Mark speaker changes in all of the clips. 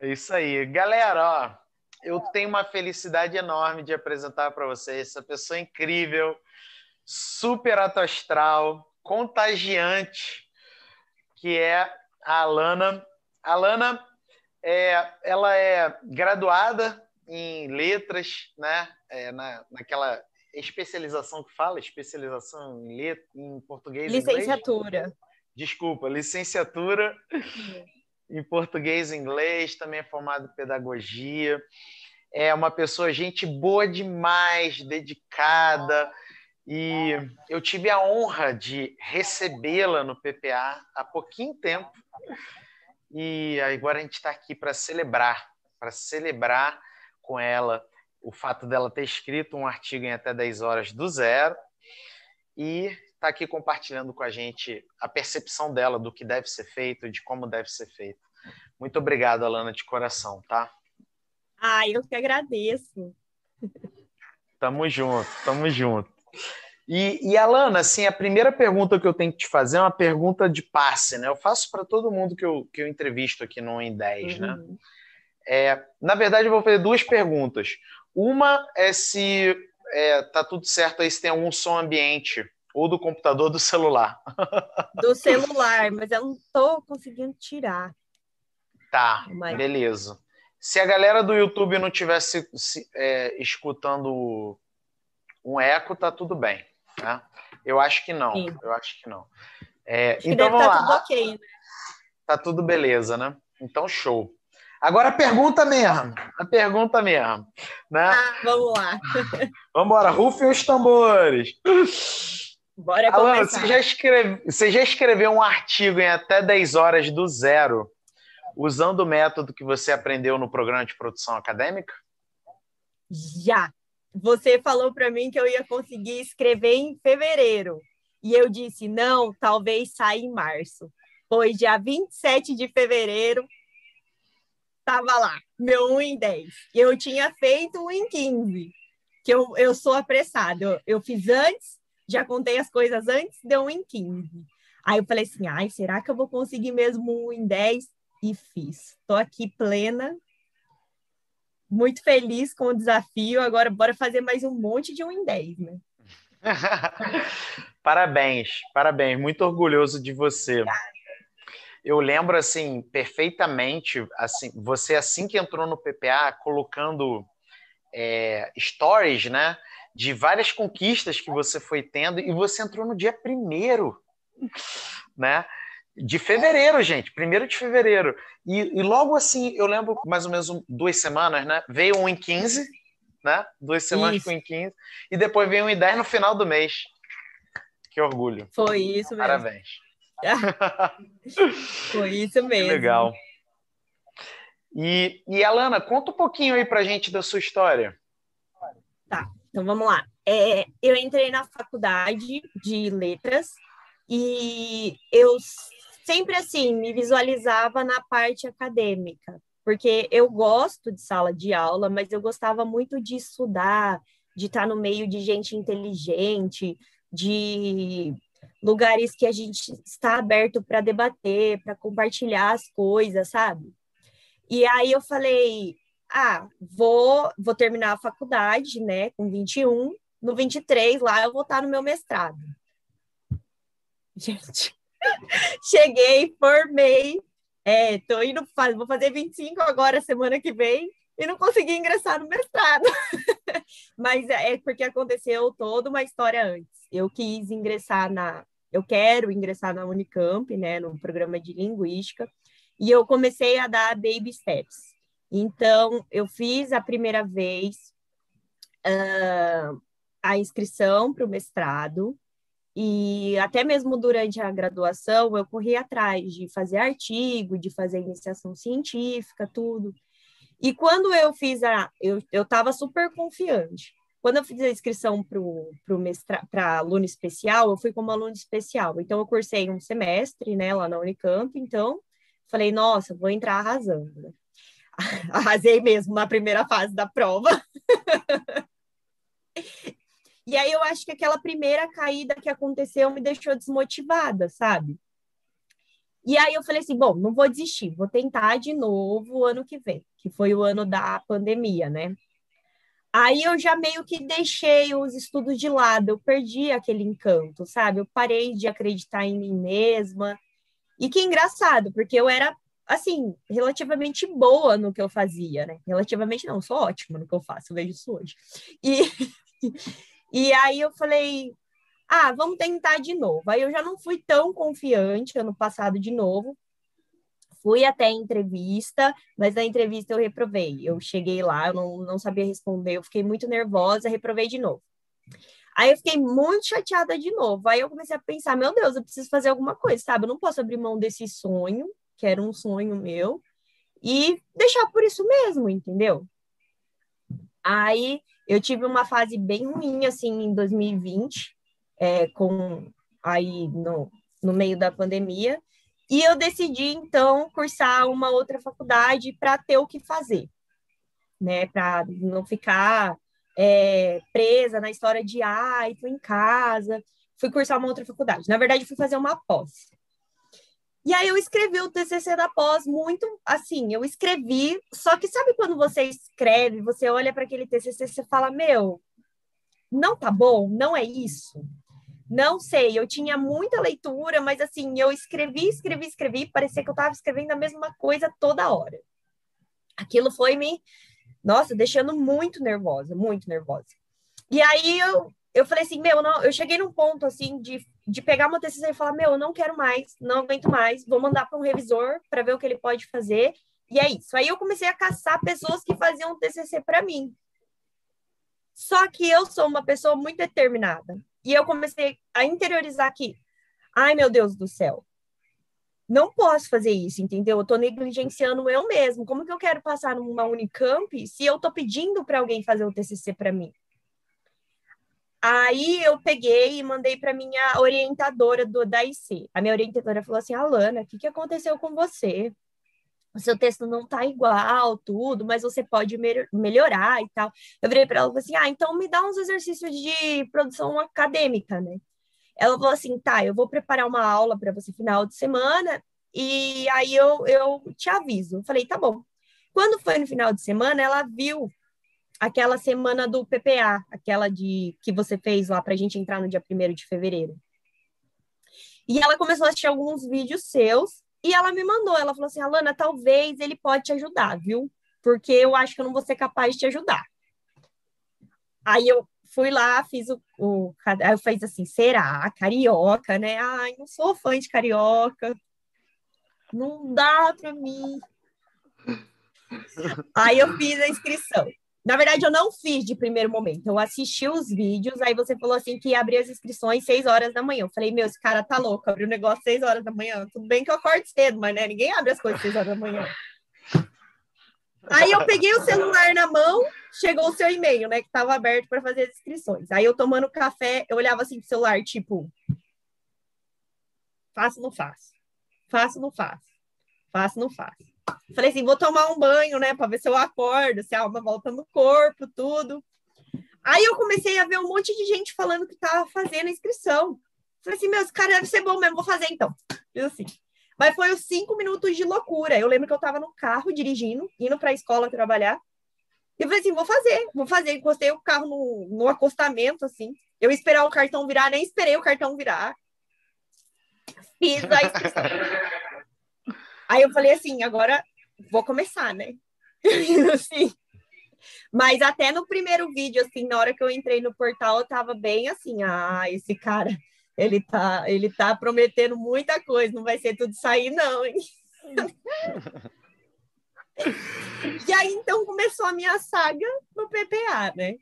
Speaker 1: É isso aí. Galera, ó, eu tenho uma felicidade enorme de apresentar para vocês essa pessoa incrível, super astral, contagiante, que é a Alana. A Alana, é, ela é graduada em letras, né? É, na, naquela especialização que fala, especialização em, let, em português
Speaker 2: Licenciatura.
Speaker 1: Inglês. Desculpa, licenciatura em português e inglês, também é formado em pedagogia. É uma pessoa, gente boa demais, dedicada. E eu tive a honra de recebê-la no PPA há pouquinho tempo. E agora a gente está aqui para celebrar, para celebrar com ela o fato dela ter escrito um artigo em até 10 horas do zero e está aqui compartilhando com a gente a percepção dela do que deve ser feito, de como deve ser feito. Muito obrigado, Alana, de coração, tá?
Speaker 2: Ah, eu que agradeço.
Speaker 1: Tamo junto, tamo junto. E, e, Alana, assim, a primeira pergunta que eu tenho que te fazer é uma pergunta de passe, né? Eu faço para todo mundo que eu, que eu entrevisto aqui no Em 10, né? uhum. né? É, na verdade, eu vou fazer duas perguntas. Uma é se é, tá tudo certo aí, se tem algum som ambiente, ou do computador do celular.
Speaker 2: Do celular, mas eu não estou conseguindo tirar.
Speaker 1: Tá, mas... beleza. Se a galera do YouTube não tivesse é, escutando um eco, tá tudo bem. Né? Eu acho que não. Sim. Eu acho que não. É, acho então vamos tá lá. Tudo ok, né? Tá tudo beleza, né? Então show. Agora a pergunta mesmo, a pergunta mesmo, né?
Speaker 2: Ah, vamos lá.
Speaker 1: Vamos embora, rufem os tambores.
Speaker 2: Bora Alan, começar.
Speaker 1: Você já, escreve, você já escreveu um artigo em até 10 horas do zero, usando o método que você aprendeu no programa de produção acadêmica?
Speaker 2: Já. Você falou para mim que eu ia conseguir escrever em fevereiro. E eu disse, não, talvez saia em março. Foi dia 27 de fevereiro, Tava lá, meu 1 em 10. Eu tinha feito 1 em 15, que eu, eu sou apressada. Eu, eu fiz antes, já contei as coisas antes, deu 1 em 15. Aí eu falei assim, ai, será que eu vou conseguir mesmo 1 em 10? E fiz. Tô aqui plena, muito feliz com o desafio. Agora, bora fazer mais um monte de 1 em 10, né?
Speaker 1: parabéns, parabéns. Muito orgulhoso de você. Eu lembro assim perfeitamente, assim, você assim que entrou no PPA, colocando é, stories, né, de várias conquistas que você foi tendo e você entrou no dia primeiro, né? De fevereiro, gente, primeiro de fevereiro. E, e, logo assim, eu lembro mais ou menos duas semanas, né? Veio um em 15, né? Duas semanas com um em 15. E depois veio um em 10 no final do mês. Que orgulho.
Speaker 2: Foi isso mesmo.
Speaker 1: Parabéns.
Speaker 2: Foi isso mesmo.
Speaker 1: Que legal. E, e Alana, conta um pouquinho aí pra gente da sua história.
Speaker 2: Então vamos lá. É, eu entrei na faculdade de letras e eu sempre assim me visualizava na parte acadêmica, porque eu gosto de sala de aula, mas eu gostava muito de estudar, de estar no meio de gente inteligente, de lugares que a gente está aberto para debater, para compartilhar as coisas, sabe? E aí eu falei, ah, vou, vou terminar a faculdade, né, com 21, no 23 lá eu vou estar no meu mestrado. Gente, cheguei, formei, é, tô indo, vou fazer 25 agora, semana que vem, e não consegui ingressar no mestrado. Mas é porque aconteceu toda uma história antes. Eu quis ingressar na. Eu quero ingressar na Unicamp, né, no programa de linguística, e eu comecei a dar baby steps. Então, eu fiz a primeira vez uh, a inscrição para o mestrado, e até mesmo durante a graduação, eu corri atrás de fazer artigo, de fazer iniciação científica, tudo. E quando eu fiz a. Eu estava super confiante. Quando eu fiz a inscrição para aluno especial, eu fui como aluno especial. Então, eu cursei um semestre né, lá na Unicamp. Então, falei, nossa, vou entrar arrasando. Arrasei mesmo na primeira fase da prova. e aí, eu acho que aquela primeira caída que aconteceu me deixou desmotivada, sabe? E aí eu falei assim, bom, não vou desistir, vou tentar de novo o ano que vem, que foi o ano da pandemia, né? Aí eu já meio que deixei os estudos de lado, eu perdi aquele encanto, sabe? Eu parei de acreditar em mim mesma. E que engraçado, porque eu era, assim, relativamente boa no que eu fazia, né? Relativamente não, sou ótima no que eu faço, eu vejo isso hoje. E, e aí eu falei, ah, vamos tentar de novo. Aí eu já não fui tão confiante ano passado de novo. Fui até a entrevista, mas na entrevista eu reprovei. Eu cheguei lá, eu não, não sabia responder, eu fiquei muito nervosa, reprovei de novo. Aí eu fiquei muito chateada de novo. Aí eu comecei a pensar, meu Deus, eu preciso fazer alguma coisa, sabe? Eu não posso abrir mão desse sonho, que era um sonho meu, e deixar por isso mesmo, entendeu? Aí eu tive uma fase bem ruim, assim, em 2020, é, com aí no, no meio da pandemia, e eu decidi então cursar uma outra faculdade para ter o que fazer, né, para não ficar é, presa na história de ai, tô em casa, fui cursar uma outra faculdade. Na verdade, fui fazer uma pós. E aí eu escrevi o TCC da pós muito assim, eu escrevi, só que sabe quando você escreve, você olha para aquele TCC e você fala, meu, não tá bom, não é isso. Não sei, eu tinha muita leitura, mas assim, eu escrevi, escrevi, escrevi, parecia que eu estava escrevendo a mesma coisa toda hora. Aquilo foi me, nossa, deixando muito nervosa, muito nervosa. E aí eu, eu falei assim, meu, não, eu cheguei num ponto assim de, de pegar uma TCC e falar, meu, eu não quero mais, não aguento mais, vou mandar para um revisor para ver o que ele pode fazer. E é isso. Aí eu comecei a caçar pessoas que faziam TCC para mim. Só que eu sou uma pessoa muito determinada. E eu comecei a interiorizar que, ai meu Deus do céu, não posso fazer isso, entendeu? Eu tô negligenciando eu mesmo. Como que eu quero passar numa Unicamp se eu tô pedindo para alguém fazer o TCC para mim? Aí eu peguei e mandei para minha orientadora do da IC. A minha orientadora falou assim: "Alana, o que, que aconteceu com você? O seu texto não tá igual, tudo, mas você pode me melhorar e tal". Eu virei para ela e falei assim: "Ah, então me dá uns exercícios de produção acadêmica, né?" Ela falou assim: "Tá, eu vou preparar uma aula para você final de semana e aí eu, eu te aviso". Eu falei: "Tá bom". Quando foi no final de semana, ela viu aquela semana do PPA, aquela de que você fez lá para a gente entrar no dia 1 de fevereiro. E ela começou a assistir alguns vídeos seus e ela me mandou. Ela falou assim: Alana, talvez ele pode te ajudar, viu? Porque eu acho que eu não vou ser capaz de te ajudar. Aí eu fui lá, fiz o. o aí eu fiz assim: será? Carioca, né? Ai, não sou fã de carioca. Não dá para mim. Aí eu fiz a inscrição. Na verdade, eu não fiz de primeiro momento. Eu assisti os vídeos, aí você falou assim que ia abrir as inscrições seis horas da manhã. Eu falei, meu, esse cara tá louco, abriu o negócio seis horas da manhã. Tudo bem que eu acordo cedo, mas né, ninguém abre as coisas seis horas da manhã. Aí eu peguei o celular na mão, chegou o seu e-mail, né, que estava aberto para fazer as inscrições. Aí eu tomando café, eu olhava assim pro celular, tipo, faço, não faço, faço, não faço, faço, não faço. Falei assim, vou tomar um banho, né, para ver se eu acordo, se a alma volta no corpo, tudo. Aí eu comecei a ver um monte de gente falando que estava fazendo a inscrição. Falei assim, meu, esse cara deve ser bom mesmo, vou fazer então. Fiz assim. Mas foi os cinco minutos de loucura. Eu lembro que eu estava no carro dirigindo, indo para a escola trabalhar. E eu falei assim, vou fazer, vou fazer. Encostei o carro no, no acostamento, assim. Eu esperar o cartão virar, nem esperei o cartão virar. Fiz a inscrição. Aí eu falei assim, agora vou começar, né? assim. Mas até no primeiro vídeo, assim, na hora que eu entrei no portal, eu tava bem assim, ah, esse cara, ele tá, ele tá prometendo muita coisa, não vai ser tudo sair, não, hein? e aí, então, começou a minha saga no PPA, né?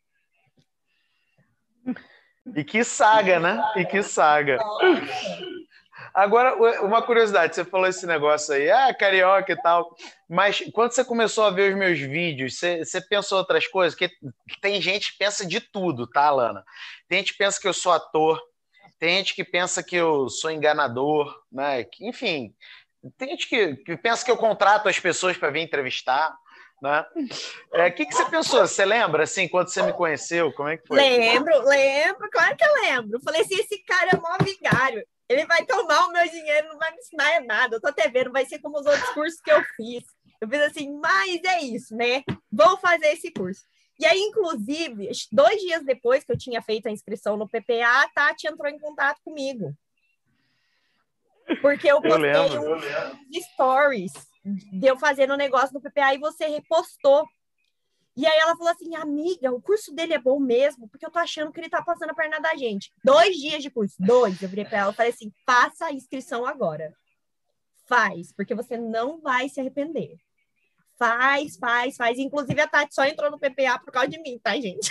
Speaker 1: E que saga, né? E que saga. Agora, uma curiosidade, você falou esse negócio aí, ah, carioca e tal, mas quando você começou a ver os meus vídeos, você, você pensou outras coisas? Porque tem gente que pensa de tudo, tá, Lana? Tem gente que pensa que eu sou ator, tem gente que pensa que eu sou enganador, né? Enfim, tem gente que, que pensa que eu contrato as pessoas para vir entrevistar. Né? O é, que, que você pensou? Você lembra, assim, quando você me conheceu? Como é que foi?
Speaker 2: Lembro, lembro, claro que eu lembro. Falei assim, esse cara é mó vigário. Ele vai tomar o meu dinheiro, não vai me ensinar nada. Eu tô até vendo, vai ser como os outros cursos que eu fiz. Eu fiz assim, mas é isso, né? Vou fazer esse curso. E aí, inclusive, dois dias depois que eu tinha feito a inscrição no PPA, a Tati entrou em contato comigo. Porque eu postei eu uns stories de eu fazendo um negócio no PPA e você repostou. E aí ela falou assim, amiga, o curso dele é bom mesmo, porque eu tô achando que ele tá passando a perna da gente. Dois dias de curso, dois. Eu virei pra ela e falei assim, faça a inscrição agora. Faz, porque você não vai se arrepender. Faz, faz, faz. Inclusive, a Tati só entrou no PPA por causa de mim, tá, gente?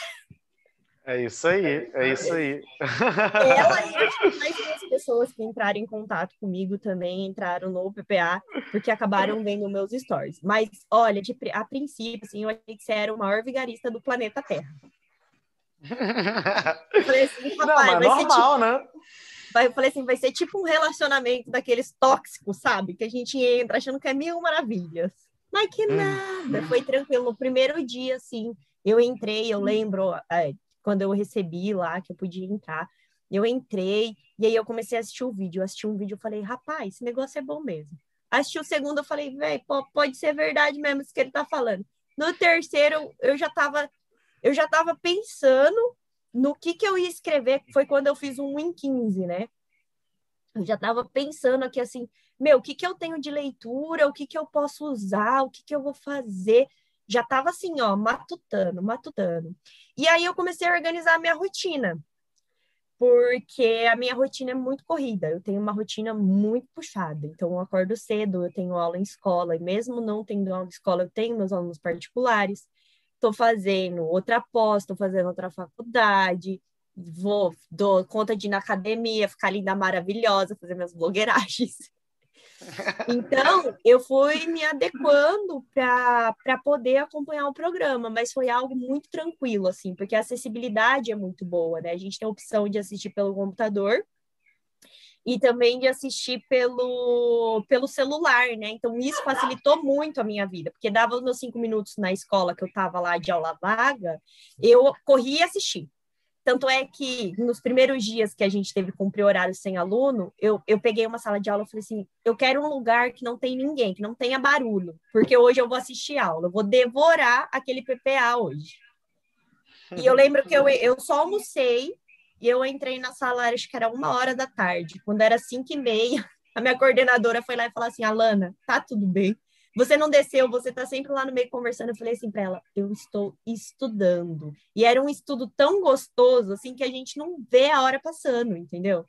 Speaker 1: É isso aí, é isso aí.
Speaker 2: Ela e mais duas pessoas que entraram em contato comigo também entraram no PPA, porque acabaram vendo meus stories. Mas, olha, de, a princípio, assim, eu achei que você era o maior vigarista do planeta Terra.
Speaker 1: Eu falei assim, Não, mas normal, tipo... né?
Speaker 2: Eu falei assim, vai ser tipo um relacionamento daqueles tóxicos, sabe? Que a gente entra achando que é mil maravilhas. Mas que hum. nada, foi tranquilo. No primeiro dia, assim, eu entrei, eu lembro é, quando eu recebi lá que eu podia entrar, eu entrei e aí eu comecei a assistir o vídeo. Eu assisti um vídeo, eu falei, rapaz, esse negócio é bom mesmo. Assisti o segundo, eu falei, velho, pode ser verdade mesmo isso que ele tá falando. No terceiro, eu já tava, eu já tava pensando no que que eu ia escrever, foi quando eu fiz um em 15, né? Eu já tava pensando aqui assim, meu, o que, que eu tenho de leitura, o que, que eu posso usar, o que, que eu vou fazer. Já estava assim, ó, matutando, matutando. E aí eu comecei a organizar a minha rotina, porque a minha rotina é muito corrida, eu tenho uma rotina muito puxada. Então, eu acordo cedo, eu tenho aula em escola, e mesmo não tendo aula em escola, eu tenho meus alunos particulares. Estou fazendo outra pós, estou fazendo outra faculdade, vou, dou conta de ir na academia, ficar linda, maravilhosa, fazer minhas blogueiragens. Então, eu fui me adequando para poder acompanhar o programa, mas foi algo muito tranquilo, assim, porque a acessibilidade é muito boa, né? A gente tem a opção de assistir pelo computador e também de assistir pelo, pelo celular, né? Então, isso facilitou muito a minha vida, porque dava os meus cinco minutos na escola que eu estava lá de aula vaga, eu corria e assistia. Tanto é que nos primeiros dias que a gente teve cumprir horário sem aluno, eu, eu peguei uma sala de aula e falei assim: eu quero um lugar que não tem ninguém, que não tenha barulho, porque hoje eu vou assistir aula, eu vou devorar aquele PPA hoje. E eu lembro que eu, eu só almocei e eu entrei na sala, acho que era uma hora da tarde. Quando era cinco e meia, a minha coordenadora foi lá e falou assim: Alana, tá tudo bem? Você não desceu, você tá sempre lá no meio conversando. Eu falei assim para ela: eu estou estudando. E era um estudo tão gostoso, assim, que a gente não vê a hora passando, entendeu?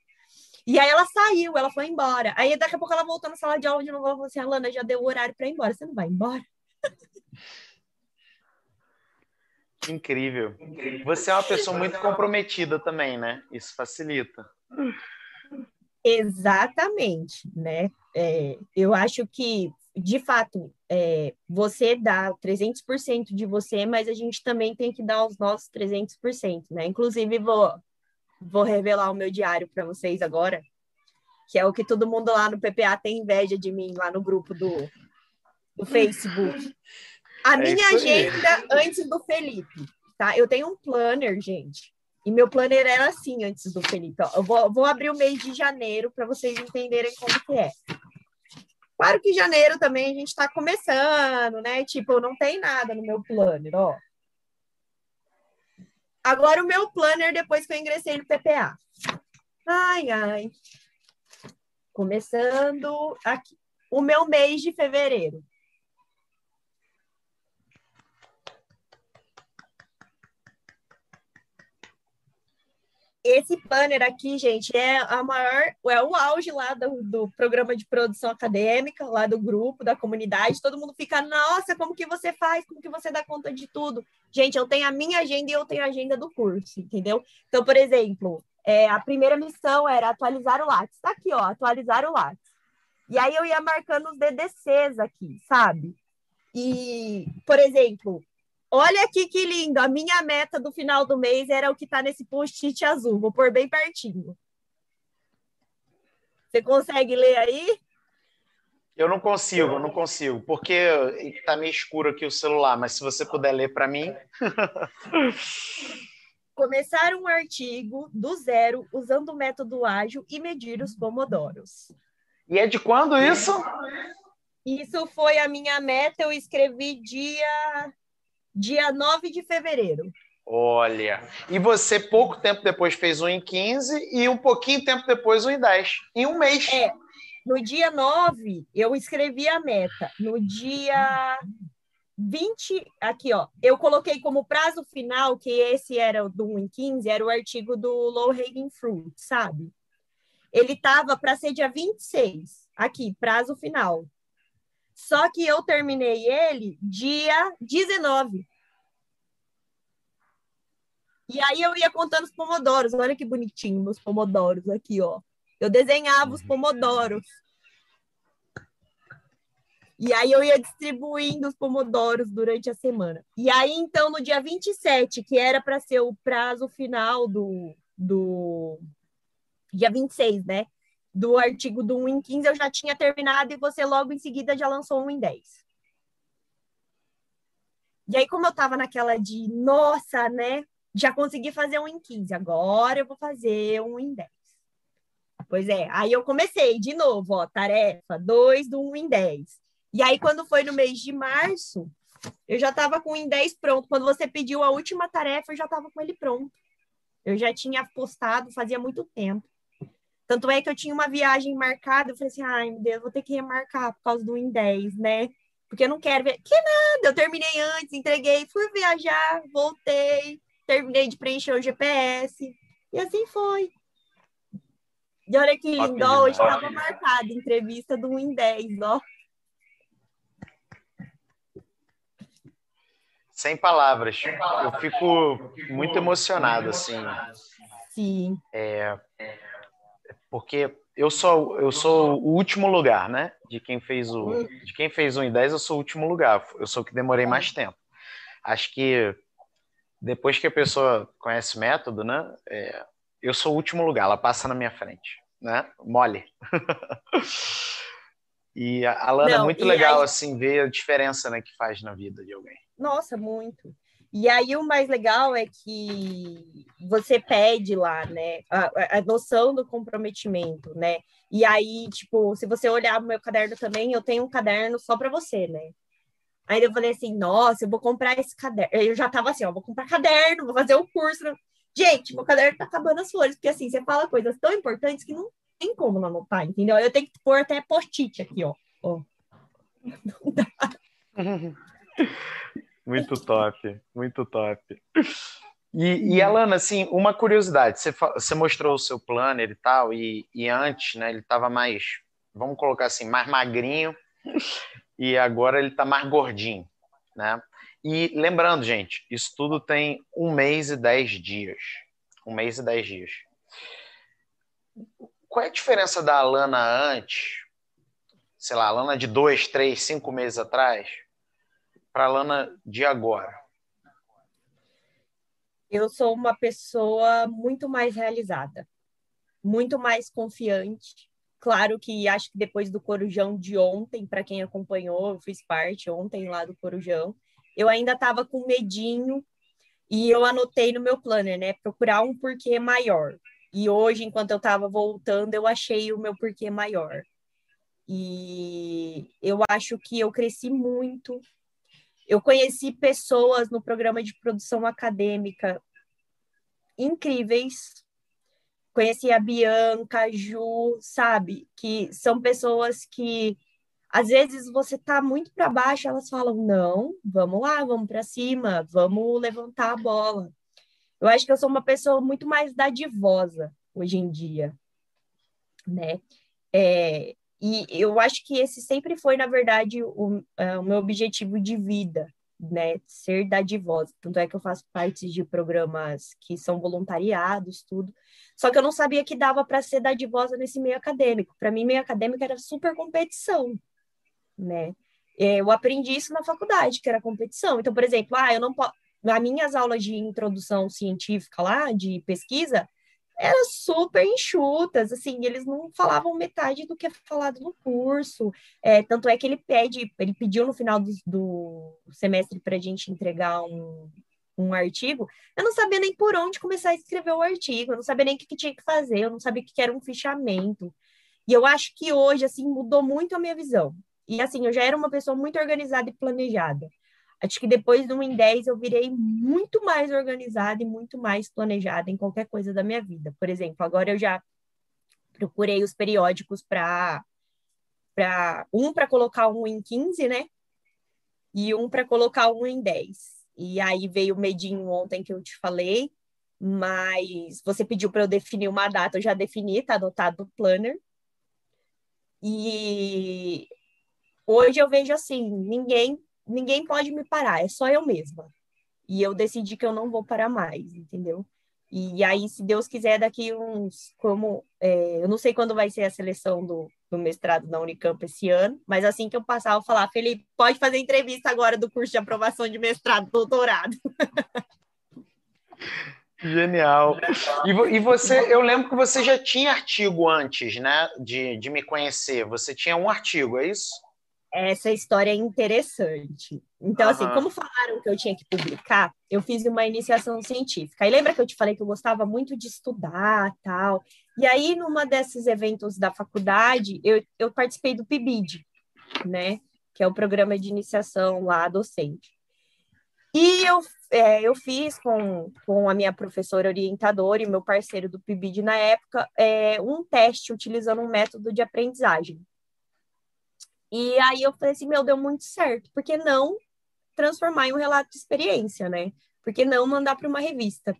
Speaker 2: E aí ela saiu, ela foi embora. Aí daqui a pouco ela voltou na sala de aula de novo. Ela falou assim: Alana, já deu o horário para ir embora. Você não vai embora?
Speaker 1: Incrível. Você é uma pessoa muito comprometida também, né? Isso facilita.
Speaker 2: Exatamente, né? É, eu acho que de fato, é, você dá 300% de você, mas a gente também tem que dar os nossos 300%, né? Inclusive, vou, vou revelar o meu diário para vocês agora, que é o que todo mundo lá no PPA tem inveja de mim, lá no grupo do, do Facebook. A é minha agenda antes do Felipe, tá? Eu tenho um planner, gente. E meu planner era assim antes do Felipe. Ó, eu vou, vou abrir o mês de janeiro para vocês entenderem como que é. Claro que janeiro também a gente está começando, né? Tipo, não tem nada no meu planner, ó. Agora o meu planner depois que eu ingressei no PPA. Ai, ai. Começando aqui. O meu mês de fevereiro. Esse banner aqui, gente, é a maior, é o auge lá do, do, programa de produção acadêmica, lá do grupo, da comunidade. Todo mundo fica, nossa, como que você faz? Como que você dá conta de tudo? Gente, eu tenho a minha agenda e eu tenho a agenda do curso, entendeu? Então, por exemplo, é, a primeira missão era atualizar o Lattes. Tá aqui, ó, atualizar o Lattes. E aí eu ia marcando os DDCs aqui, sabe? E, por exemplo, Olha aqui que lindo. A minha meta do final do mês era o que está nesse post-it azul. Vou pôr bem pertinho. Você consegue ler aí?
Speaker 1: Eu não consigo, eu não consigo, porque está meio escuro aqui o celular, mas se você puder ler para mim.
Speaker 2: começar um artigo do zero usando o método ágil e medir os pomodoros.
Speaker 1: E é de quando isso?
Speaker 2: Isso foi a minha meta, eu escrevi dia dia 9 de fevereiro.
Speaker 1: Olha, e você pouco tempo depois fez um em 15 e um pouquinho tempo depois um em 10, em um mês.
Speaker 2: É, no dia 9 eu escrevi a meta, no dia 20, aqui ó, eu coloquei como prazo final, que esse era do 1 em 15, era o artigo do Low Hanging Fruit, sabe? Ele estava para ser dia 26, aqui, prazo final. Só que eu terminei ele dia 19. E aí eu ia contando os pomodoros. Olha que bonitinho meus pomodoros aqui, ó. Eu desenhava os pomodoros. E aí eu ia distribuindo os pomodoros durante a semana. E aí, então, no dia 27, que era para ser o prazo final do, do dia 26, né? Do artigo do 1 em 15, eu já tinha terminado e você logo em seguida já lançou um em 10. E aí, como eu estava naquela de, nossa, né? Já consegui fazer um em 15, agora eu vou fazer um em 10. Pois é, aí eu comecei de novo, ó, tarefa 2 do 1 em 10. E aí, quando foi no mês de março, eu já estava com o em 10 pronto. Quando você pediu a última tarefa, eu já estava com ele pronto. Eu já tinha postado fazia muito tempo. Tanto é que eu tinha uma viagem marcada, eu falei assim, ai meu Deus, vou ter que remarcar por causa do em 10, né? Porque eu não quero ver. Que nada, eu terminei antes, entreguei, fui viajar, voltei, terminei de preencher o GPS. E assim foi. E olha que lindo, hoje estava marcada entrevista do em 10, ó.
Speaker 1: Sem palavras. Eu fico muito emocionado, assim.
Speaker 2: Sim.
Speaker 1: É, porque eu sou eu sou o último lugar, né? De quem fez o de quem fez um em 10, eu sou o último lugar. Eu sou o que demorei mais tempo. Acho que depois que a pessoa conhece o método, né? É, eu sou o último lugar. Ela passa na minha frente, né? Mole. e a Lana é muito legal aí... assim ver a diferença, né, que faz na vida de alguém.
Speaker 2: Nossa, muito. E aí o mais legal é que você pede lá, né, a, a, noção do comprometimento, né? E aí, tipo, se você olhar o meu caderno também, eu tenho um caderno só para você, né? Aí eu falei assim, nossa, eu vou comprar esse caderno. Eu já tava assim, ó, vou comprar caderno, vou fazer o um curso. Gente, meu caderno tá acabando as folhas, porque assim, você fala coisas tão importantes que não tem como não anotar, entendeu? Eu tenho que pôr até post-it aqui, ó. ó. Não dá.
Speaker 1: Muito top, muito top. E, e Alana, assim, uma curiosidade, você, você mostrou o seu planner e tal, e, e antes, né, ele estava mais, vamos colocar assim, mais magrinho, e agora ele está mais gordinho, né? E lembrando, gente, isso tudo tem um mês e dez dias. Um mês e dez dias. Qual é a diferença da Alana antes, sei lá, a Alana de dois, três, cinco meses atrás, para a Lana de agora?
Speaker 2: Eu sou uma pessoa muito mais realizada, muito mais confiante. Claro que acho que depois do Corujão de ontem, para quem acompanhou, eu fiz parte ontem lá do Corujão, eu ainda estava com medinho e eu anotei no meu planner, né? Procurar um porquê maior. E hoje, enquanto eu estava voltando, eu achei o meu porquê maior. E eu acho que eu cresci muito eu conheci pessoas no programa de produção acadêmica incríveis. Conheci a Bianca, a Ju, sabe? Que são pessoas que às vezes você tá muito para baixo, elas falam: "Não, vamos lá, vamos para cima, vamos levantar a bola". Eu acho que eu sou uma pessoa muito mais dadivosa hoje em dia, né? É, e eu acho que esse sempre foi, na verdade, o, é, o meu objetivo de vida, né? Ser dadivosa. Tanto é que eu faço parte de programas que são voluntariados, tudo. Só que eu não sabia que dava para ser dadivosa nesse meio acadêmico. Para mim, meio acadêmico era super competição, né? É, eu aprendi isso na faculdade, que era competição. Então, por exemplo, ah, eu não posso. Nas minhas aulas de introdução científica lá, de pesquisa, eram super enxutas, assim, eles não falavam metade do que é falado no curso. É, tanto é que ele pede, ele pediu no final do, do semestre para a gente entregar um, um artigo, eu não sabia nem por onde começar a escrever o artigo, eu não sabia nem o que, que tinha que fazer, eu não sabia o que era um fichamento. E eu acho que hoje, assim, mudou muito a minha visão. E, assim, eu já era uma pessoa muito organizada e planejada. Acho que depois do 1 em 10 eu virei muito mais organizada e muito mais planejada em qualquer coisa da minha vida. Por exemplo, agora eu já procurei os periódicos para para um para colocar um em 15, né? E um para colocar um em 10. E aí veio o medinho ontem que eu te falei, mas você pediu para eu definir uma data, eu já defini, tá anotado no planner. E hoje eu vejo assim, ninguém ninguém pode me parar, é só eu mesma. E eu decidi que eu não vou parar mais, entendeu? E aí, se Deus quiser, daqui uns, como, é, eu não sei quando vai ser a seleção do, do mestrado na Unicamp esse ano, mas assim que eu passar, eu vou falar, Felipe, pode fazer entrevista agora do curso de aprovação de mestrado, doutorado.
Speaker 1: Genial. E, e, você, eu lembro que você já tinha artigo antes, né, de, de me conhecer. Você tinha um artigo, é isso?
Speaker 2: Essa história é interessante. Então, uhum. assim, como falaram que eu tinha que publicar, eu fiz uma iniciação científica. E lembra que eu te falei que eu gostava muito de estudar tal? E aí, numa desses eventos da faculdade, eu, eu participei do PIBID, né? Que é o programa de iniciação lá docente. E eu, é, eu fiz com, com a minha professora orientadora e meu parceiro do PIBID na época é, um teste utilizando um método de aprendizagem. E aí eu falei assim, meu, deu muito certo. Por que não transformar em um relato de experiência, né? Por que não mandar para uma revista?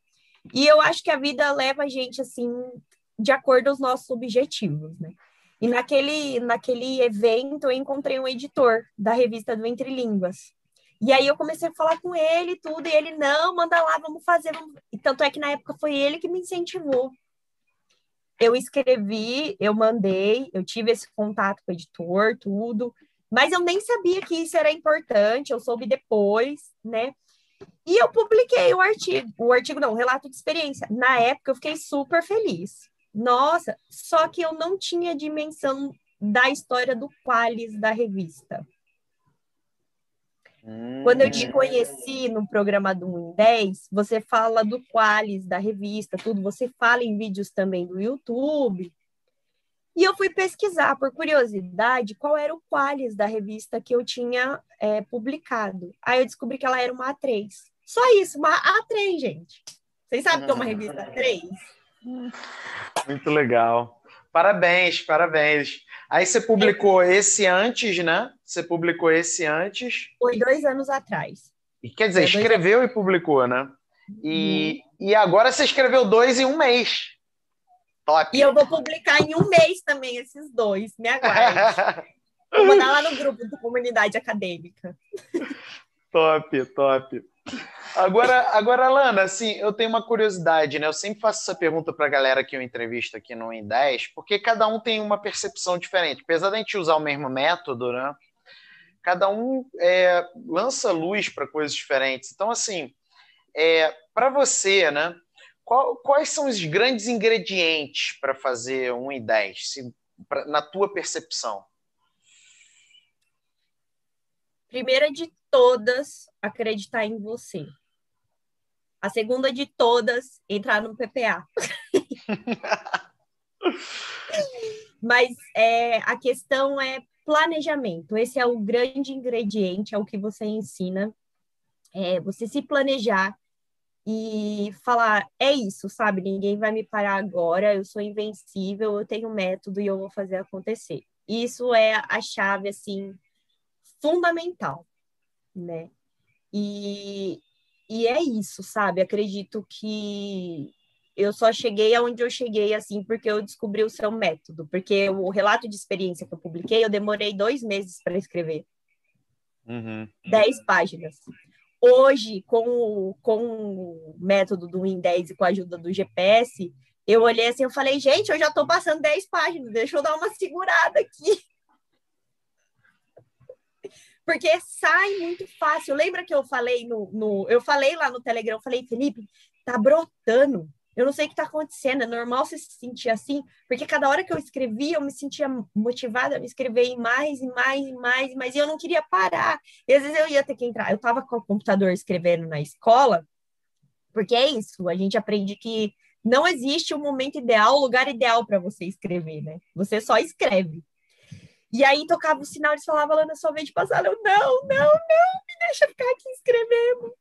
Speaker 2: E eu acho que a vida leva a gente, assim, de acordo aos nossos objetivos, né? E naquele, naquele evento eu encontrei um editor da revista do Entre Línguas. E aí eu comecei a falar com ele tudo, e ele, não, manda lá, vamos fazer. Vamos... E tanto é que na época foi ele que me incentivou eu escrevi, eu mandei, eu tive esse contato com o editor, tudo, mas eu nem sabia que isso era importante, eu soube depois, né? E eu publiquei o artigo, o artigo não, o relato de experiência. Na época eu fiquei super feliz. Nossa, só que eu não tinha dimensão da história do Qualis da revista. Quando eu te hum. conheci no programa do 1 em 10, você fala do Qualis, da revista, tudo. Você fala em vídeos também do YouTube. E eu fui pesquisar, por curiosidade, qual era o Qualis da revista que eu tinha é, publicado. Aí eu descobri que ela era uma A3. Só isso, uma A3, gente. Vocês sabem que é uma revista A3?
Speaker 1: Muito legal. Parabéns, parabéns. Aí você publicou esse antes, né? Você publicou esse antes.
Speaker 2: Foi dois anos atrás.
Speaker 1: E, quer dizer, escreveu e publicou, né? E, hum. e agora você escreveu dois em um mês.
Speaker 2: Top. E eu vou publicar em um mês também esses dois. Me aguarde. vou mandar lá no grupo da comunidade acadêmica.
Speaker 1: top, top. Agora, agora, Lana, assim, eu tenho uma curiosidade, né? Eu sempre faço essa pergunta para a galera que eu entrevisto aqui no Em 10, porque cada um tem uma percepção diferente. Apesar de a gente usar o mesmo método, né? Cada um é, lança luz para coisas diferentes. Então, assim, é, para você, né? Qual, quais são os grandes ingredientes para fazer um em 10, se, pra, na tua percepção?
Speaker 2: Primeira de todas, acreditar em você. A segunda de todas, entrar no PPA. Mas é, a questão é planejamento. Esse é o grande ingrediente, é o que você ensina. É você se planejar e falar, é isso, sabe? Ninguém vai me parar agora, eu sou invencível, eu tenho método e eu vou fazer acontecer. Isso é a chave, assim, fundamental, né? E, e é isso, sabe? Acredito que eu só cheguei aonde eu cheguei, assim, porque eu descobri o seu método. Porque o relato de experiência que eu publiquei, eu demorei dois meses para escrever. Uhum. Dez páginas. Hoje, com o, com o método do Win10 e com a ajuda do GPS, eu olhei assim, eu falei, gente, eu já estou passando dez páginas, deixa eu dar uma segurada aqui porque sai muito fácil. Lembra que eu falei no, no, eu falei lá no Telegram, eu falei, Felipe, tá brotando. Eu não sei o que está acontecendo, é normal você se sentir assim, porque cada hora que eu escrevia, eu me sentia motivada a escrever mais e mais e mais, mas eu não queria parar. E às vezes eu ia ter que entrar. Eu estava com o computador escrevendo na escola, Porque é isso, a gente aprende que não existe um momento ideal, um lugar ideal para você escrever, né? Você só escreve. E aí tocava o sinal, eles falavam, Lana, sua vez de passar. Eu, não, não, não, me deixa ficar aqui escrevendo.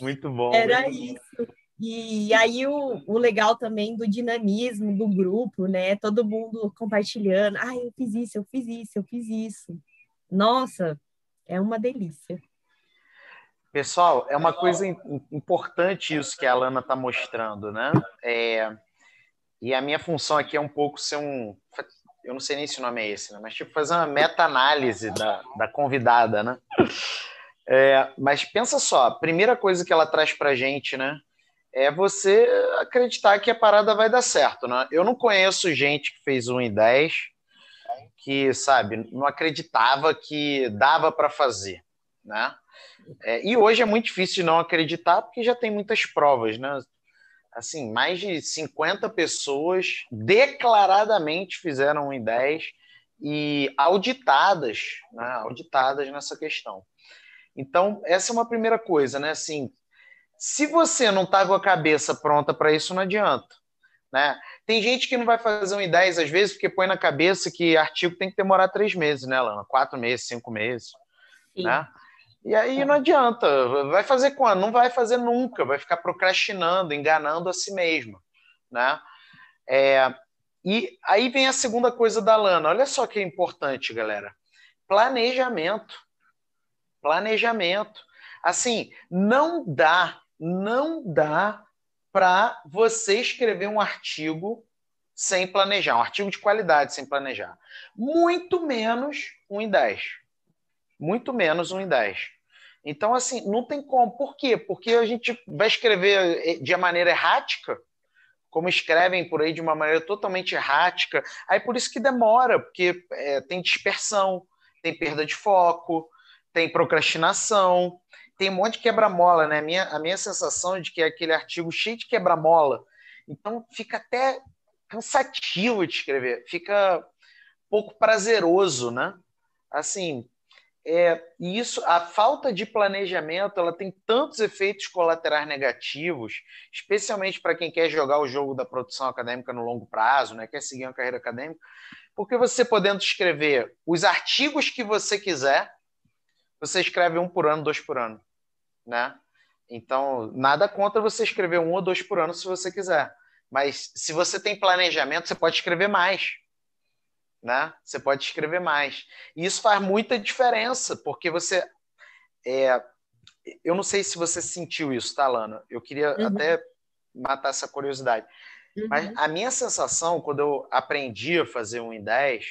Speaker 1: Muito bom.
Speaker 2: Era isso. E aí o, o legal também do dinamismo do grupo, né? Todo mundo compartilhando. Ah, eu fiz isso, eu fiz isso, eu fiz isso. Nossa, é uma delícia.
Speaker 1: Pessoal, é uma coisa importante isso que a Alana está mostrando, né? É, e a minha função aqui é um pouco ser um. Eu não sei nem se o nome é esse, né? mas tipo fazer uma meta-análise da, da convidada, né? É, mas pensa só, a primeira coisa que ela traz para gente, né? É você acreditar que a parada vai dar certo, né? Eu não conheço gente que fez 1 em 10 que, sabe, não acreditava que dava para fazer, né? É, e hoje é muito difícil não acreditar porque já tem muitas provas, né? Assim, mais de 50 pessoas declaradamente fizeram 1 em 10 e auditadas, né? auditadas nessa questão. Então, essa é uma primeira coisa, né? Assim, se você não está com a cabeça pronta para isso, não adianta. Né? Tem gente que não vai fazer um em 10 às vezes porque põe na cabeça que artigo tem que demorar três meses, né, Lana? Quatro meses, cinco meses. Sim. Né? E aí não adianta. Vai fazer quando? Não vai fazer nunca. Vai ficar procrastinando, enganando a si mesmo. Né? É, e aí vem a segunda coisa da Lana. Olha só que é importante, galera. Planejamento. Planejamento. Assim, não dá, não dá para você escrever um artigo sem planejar, um artigo de qualidade sem planejar. Muito menos um em 10. Muito menos um em 10. Então, assim, não tem como. Por quê? Porque a gente vai escrever eh, de maneira errática, como escrevem por aí de uma maneira totalmente errática. Aí por isso que demora, porque é, tem dispersão, tem perda de foco, tem procrastinação, tem um monte de quebra-mola, né? A minha, a minha sensação é de que é aquele artigo cheio de quebra-mola. Então fica até cansativo de escrever, fica pouco prazeroso, né? Assim, é, isso, a falta de planejamento, ela tem tantos efeitos colaterais negativos, especialmente para quem quer jogar o jogo da produção acadêmica no longo prazo, né, quer seguir uma carreira acadêmica, porque você podendo escrever os artigos que você quiser, você escreve um por ano, dois por ano, né? Então, nada contra você escrever um ou dois por ano se você quiser. Mas se você tem planejamento, você pode escrever mais né? Você pode escrever mais. E isso faz muita diferença, porque você. É, eu não sei se você sentiu isso, tá, Lana? Eu queria uhum. até matar essa curiosidade. Uhum. Mas a minha sensação, quando eu aprendi a fazer um em 10,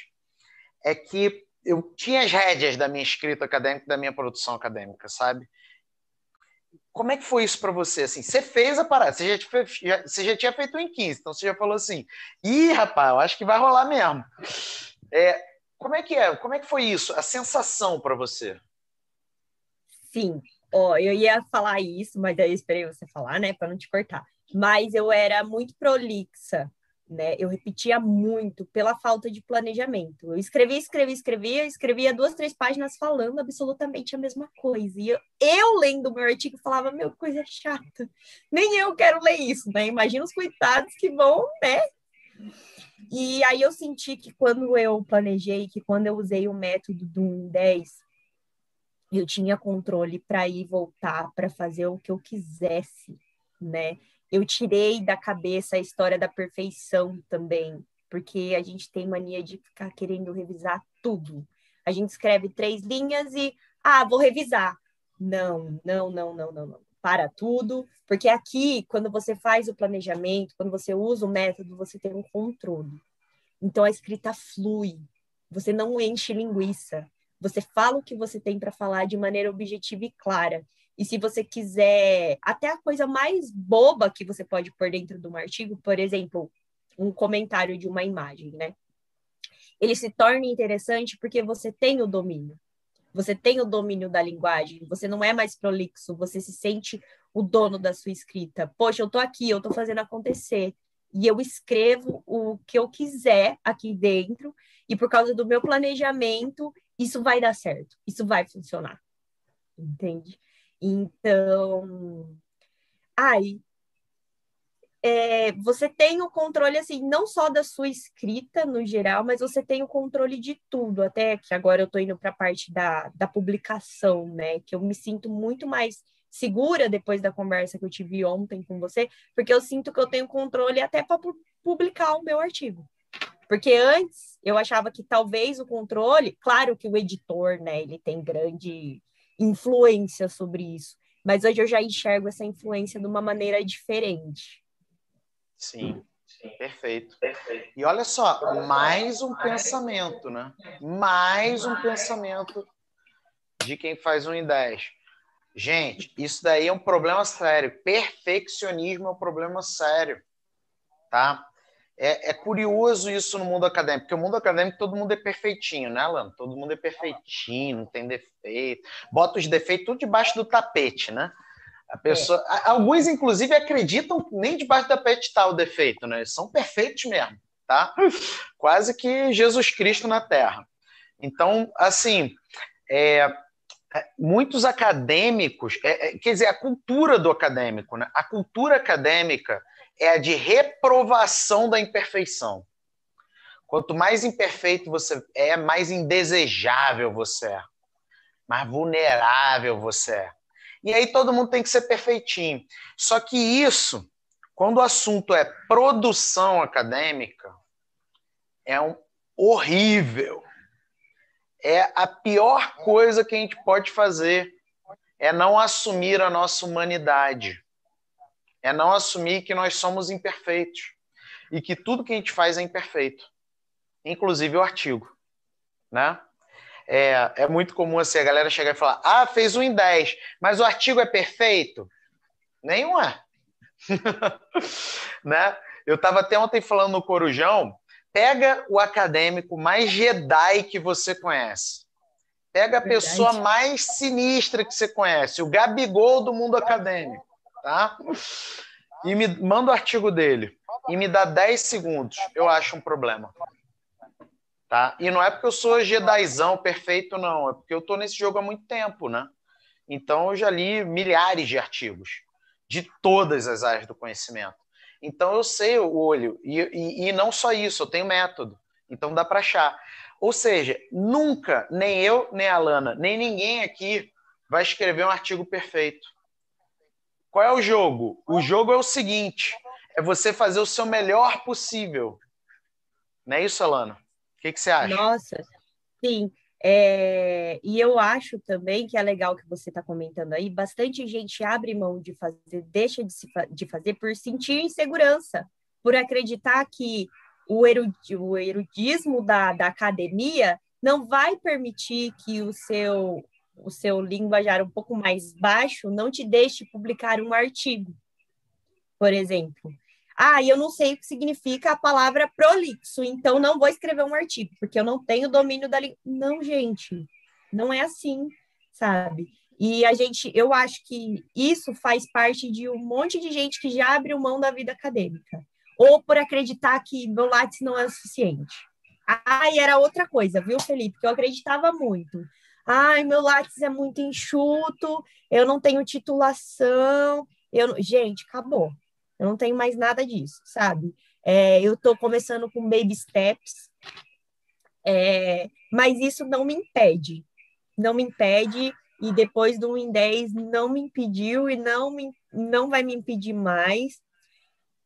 Speaker 1: é que eu tinha as rédeas da minha escrita acadêmica, da minha produção acadêmica, sabe? Como é que foi isso para você? Assim, você fez a parada, você já, já, você já tinha feito em 15, então você já falou assim: ih, rapaz, eu acho que vai rolar mesmo. É, como é que é? Como é que foi isso? A sensação para você?
Speaker 2: Sim, ó, eu ia falar isso, mas eu esperei você falar, né, para não te cortar. Mas eu era muito prolixa né? Eu repetia muito pela falta de planejamento. Eu escrevia, escrevia, escrevia, escrevia duas, três páginas falando absolutamente a mesma coisa. E eu, eu lendo o meu artigo falava, meu, coisa chata. Nem eu quero ler isso, né? Imagina os coitados que vão, né? E aí eu senti que quando eu planejei, que quando eu usei o método do 10, eu tinha controle para ir voltar, para fazer o que eu quisesse, né? Eu tirei da cabeça a história da perfeição também, porque a gente tem mania de ficar querendo revisar tudo. A gente escreve três linhas e, ah, vou revisar. Não, não, não, não, não, não. Para tudo, porque aqui, quando você faz o planejamento, quando você usa o método, você tem um controle. Então a escrita flui, você não enche linguiça, você fala o que você tem para falar de maneira objetiva e clara. E se você quiser, até a coisa mais boba que você pode pôr dentro de um artigo, por exemplo, um comentário de uma imagem, né? Ele se torna interessante porque você tem o domínio. Você tem o domínio da linguagem, você não é mais prolixo, você se sente o dono da sua escrita. Poxa, eu tô aqui, eu tô fazendo acontecer. E eu escrevo o que eu quiser aqui dentro, e por causa do meu planejamento, isso vai dar certo, isso vai funcionar. Entende? Então, aí é, você tem o controle, assim, não só da sua escrita no geral, mas você tem o controle de tudo, até que agora eu estou indo para a parte da, da publicação, né? Que eu me sinto muito mais segura depois da conversa que eu tive ontem com você, porque eu sinto que eu tenho controle até para publicar o meu artigo. Porque antes eu achava que talvez o controle, claro que o editor, né, ele tem grande influência sobre isso, mas hoje eu já enxergo essa influência de uma maneira diferente.
Speaker 1: Sim, perfeito. E olha só, mais um pensamento, né? Mais um pensamento de quem faz um em 10. Gente, isso daí é um problema sério. Perfeccionismo é um problema sério, tá? É, é, curioso isso no mundo acadêmico, porque o mundo acadêmico todo mundo é perfeitinho, né, Alan? Todo mundo é perfeitinho, não tem defeito. Bota os defeitos tudo debaixo do tapete, né? A pessoa, é. Alguns, inclusive, acreditam que nem debaixo da pet está o defeito, né? Eles são perfeitos mesmo, tá? Quase que Jesus Cristo na Terra. Então, assim, é, é muitos acadêmicos, é, é, quer dizer, a cultura do acadêmico, né? A cultura acadêmica é a de reprovação da imperfeição. Quanto mais imperfeito você é, mais indesejável você é, mais vulnerável você é. E aí todo mundo tem que ser perfeitinho. Só que isso, quando o assunto é produção acadêmica, é um horrível. É a pior coisa que a gente pode fazer é não assumir a nossa humanidade. É não assumir que nós somos imperfeitos e que tudo que a gente faz é imperfeito, inclusive o artigo, né? É, é muito comum assim, a galera chegar e falar: ah, fez um em 10, mas o artigo é perfeito? Nenhum é. né? Eu estava até ontem falando no Corujão, pega o acadêmico mais Jedi que você conhece. Pega a pessoa mais sinistra que você conhece, o Gabigol do mundo acadêmico, tá? E me manda o artigo dele e me dá 10 segundos. Eu acho um problema. Tá? E não é porque eu sou Jedizão perfeito, não. É porque eu estou nesse jogo há muito tempo, né? Então eu já li milhares de artigos de todas as áreas do conhecimento. Então eu sei o olho. E, e, e não só isso, eu tenho método. Então dá para achar. Ou seja, nunca, nem eu, nem a Lana, nem ninguém aqui vai escrever um artigo perfeito. Qual é o jogo? O jogo é o seguinte: é você fazer o seu melhor possível. Não é isso, Alana? que, que você acha?
Speaker 2: Nossa, sim. É, e eu acho também que é legal que você está comentando aí, bastante gente abre mão de fazer, deixa de, se, de fazer por sentir insegurança, por acreditar que o, erudi, o erudismo da, da academia não vai permitir que o seu, o seu linguajar um pouco mais baixo não te deixe publicar um artigo, por exemplo. Ah, eu não sei o que significa a palavra prolixo, então não vou escrever um artigo, porque eu não tenho domínio da língua. Não, gente, não é assim, sabe? E a gente, eu acho que isso faz parte de um monte de gente que já abriu mão da vida acadêmica, ou por acreditar que meu Lattes não é o suficiente. Ah, e era outra coisa, viu, Felipe? Que eu acreditava muito. Ai, meu Lattes é muito enxuto, eu não tenho titulação. Eu... Gente, acabou. Eu não tenho mais nada disso, sabe? É, eu estou começando com baby steps, é, mas isso não me impede. Não me impede, e depois do 1 em 10 não me impediu e não, me, não vai me impedir mais.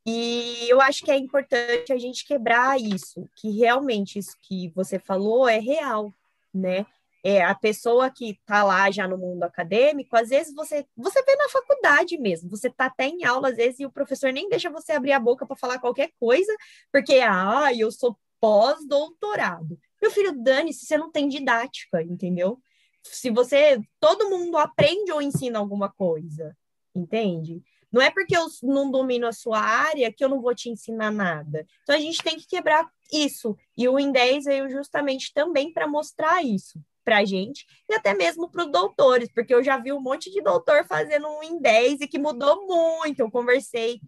Speaker 2: E eu acho que é importante a gente quebrar isso, que realmente isso que você falou é real, né? É, a pessoa que está lá já no mundo acadêmico, às vezes você, você vê na faculdade mesmo, você está até em aula, às vezes, e o professor nem deixa você abrir a boca para falar qualquer coisa, porque, ah, eu sou pós-doutorado. Meu filho, dane-se, você não tem didática, entendeu? Se você, todo mundo aprende ou ensina alguma coisa, entende? Não é porque eu não domino a sua área que eu não vou te ensinar nada. Então a gente tem que quebrar isso. E o IN10 veio justamente também para mostrar isso para a gente e até mesmo para os doutores, porque eu já vi um monte de doutor fazendo um em 10 e que mudou muito. Eu conversei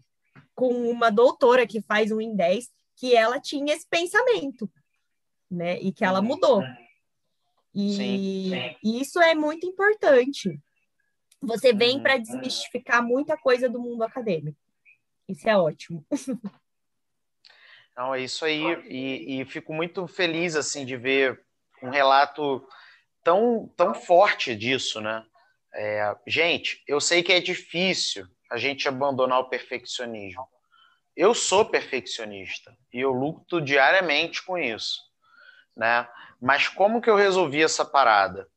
Speaker 2: com uma doutora que faz um em 10 que ela tinha esse pensamento, né? E que ela mudou. E, sim, sim. isso é muito importante. Você vem uhum. para desmistificar muita coisa do mundo acadêmico. Isso é ótimo.
Speaker 1: Não, é isso aí. E, e fico muito feliz assim de ver um relato tão, tão forte disso, né? É, gente, eu sei que é difícil a gente abandonar o perfeccionismo. Eu sou perfeccionista e eu luto diariamente com isso, né? Mas como que eu resolvi essa parada?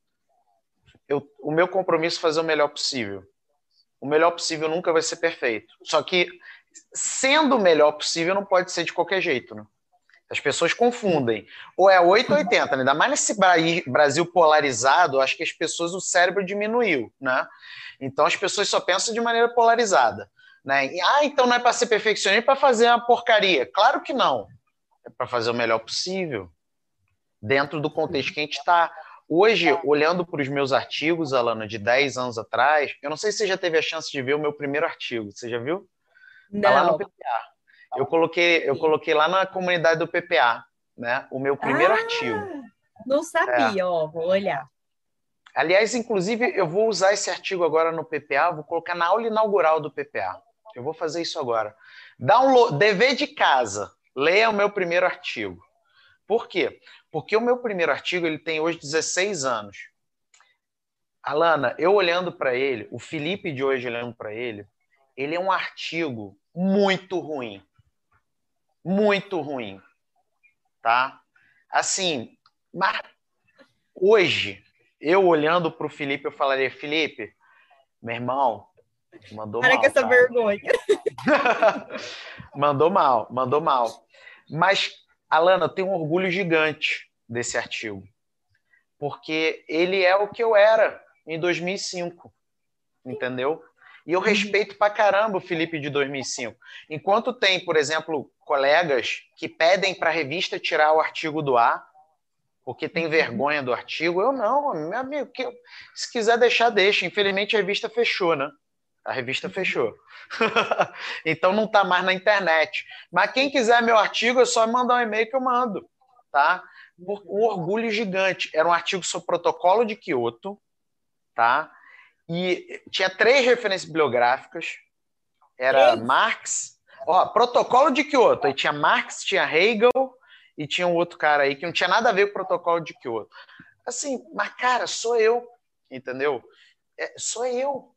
Speaker 1: Eu, o meu compromisso é fazer o melhor possível. O melhor possível nunca vai ser perfeito. Só que sendo o melhor possível não pode ser de qualquer jeito, né? As pessoas confundem. Ou é 880, né? ainda mais nesse Brasil polarizado, acho que as pessoas, o cérebro diminuiu, né? Então as pessoas só pensam de maneira polarizada. Né? E, ah, então não é para ser perfeccionista, é para fazer uma porcaria. Claro que não. É para fazer o melhor possível, dentro do contexto que a gente está. Hoje, olhando para os meus artigos, Alana, de 10 anos atrás, eu não sei se você já teve a chance de ver o meu primeiro artigo. Você já viu?
Speaker 2: Não. Tá lá no
Speaker 1: PPA. Eu coloquei, eu coloquei lá na comunidade do PPA, né? O meu primeiro ah, artigo.
Speaker 2: Não sabia, é. ó, vou olhar.
Speaker 1: Aliás, inclusive, eu vou usar esse artigo agora no PPA, vou colocar na aula inaugural do PPA. Eu vou fazer isso agora. Download, dever de casa. Leia o meu primeiro artigo. Por quê? Porque o meu primeiro artigo ele tem hoje 16 anos. Alana, eu olhando para ele, o Felipe de hoje olhando para ele, ele é um artigo muito ruim muito ruim, tá? Assim, mas hoje, eu olhando para o Felipe, eu falaria, Felipe, meu irmão, mandou Para mal.
Speaker 2: Para com essa vergonha.
Speaker 1: mandou mal, mandou mal. Mas, Alana, eu tenho um orgulho gigante desse artigo, porque ele é o que eu era em 2005, entendeu? E eu uhum. respeito pra caramba o Felipe de 2005. Enquanto tem, por exemplo, colegas que pedem para a revista tirar o artigo do ar, porque tem uhum. vergonha do artigo, eu não, meu amigo, que, se quiser deixar, deixa. Infelizmente a revista fechou, né? A revista uhum. fechou. então não está mais na internet. Mas quem quiser meu artigo, é só mandar um e-mail que eu mando, tá? Um orgulho gigante. Era um artigo sobre o protocolo de Kyoto, tá? E tinha três referências bibliográficas. Era Marx, ó, Protocolo de Kyoto. Aí tinha Marx, tinha Hegel e tinha um outro cara aí que não tinha nada a ver com o Protocolo de Kyoto. Assim, mas cara, sou eu, entendeu? É, sou eu.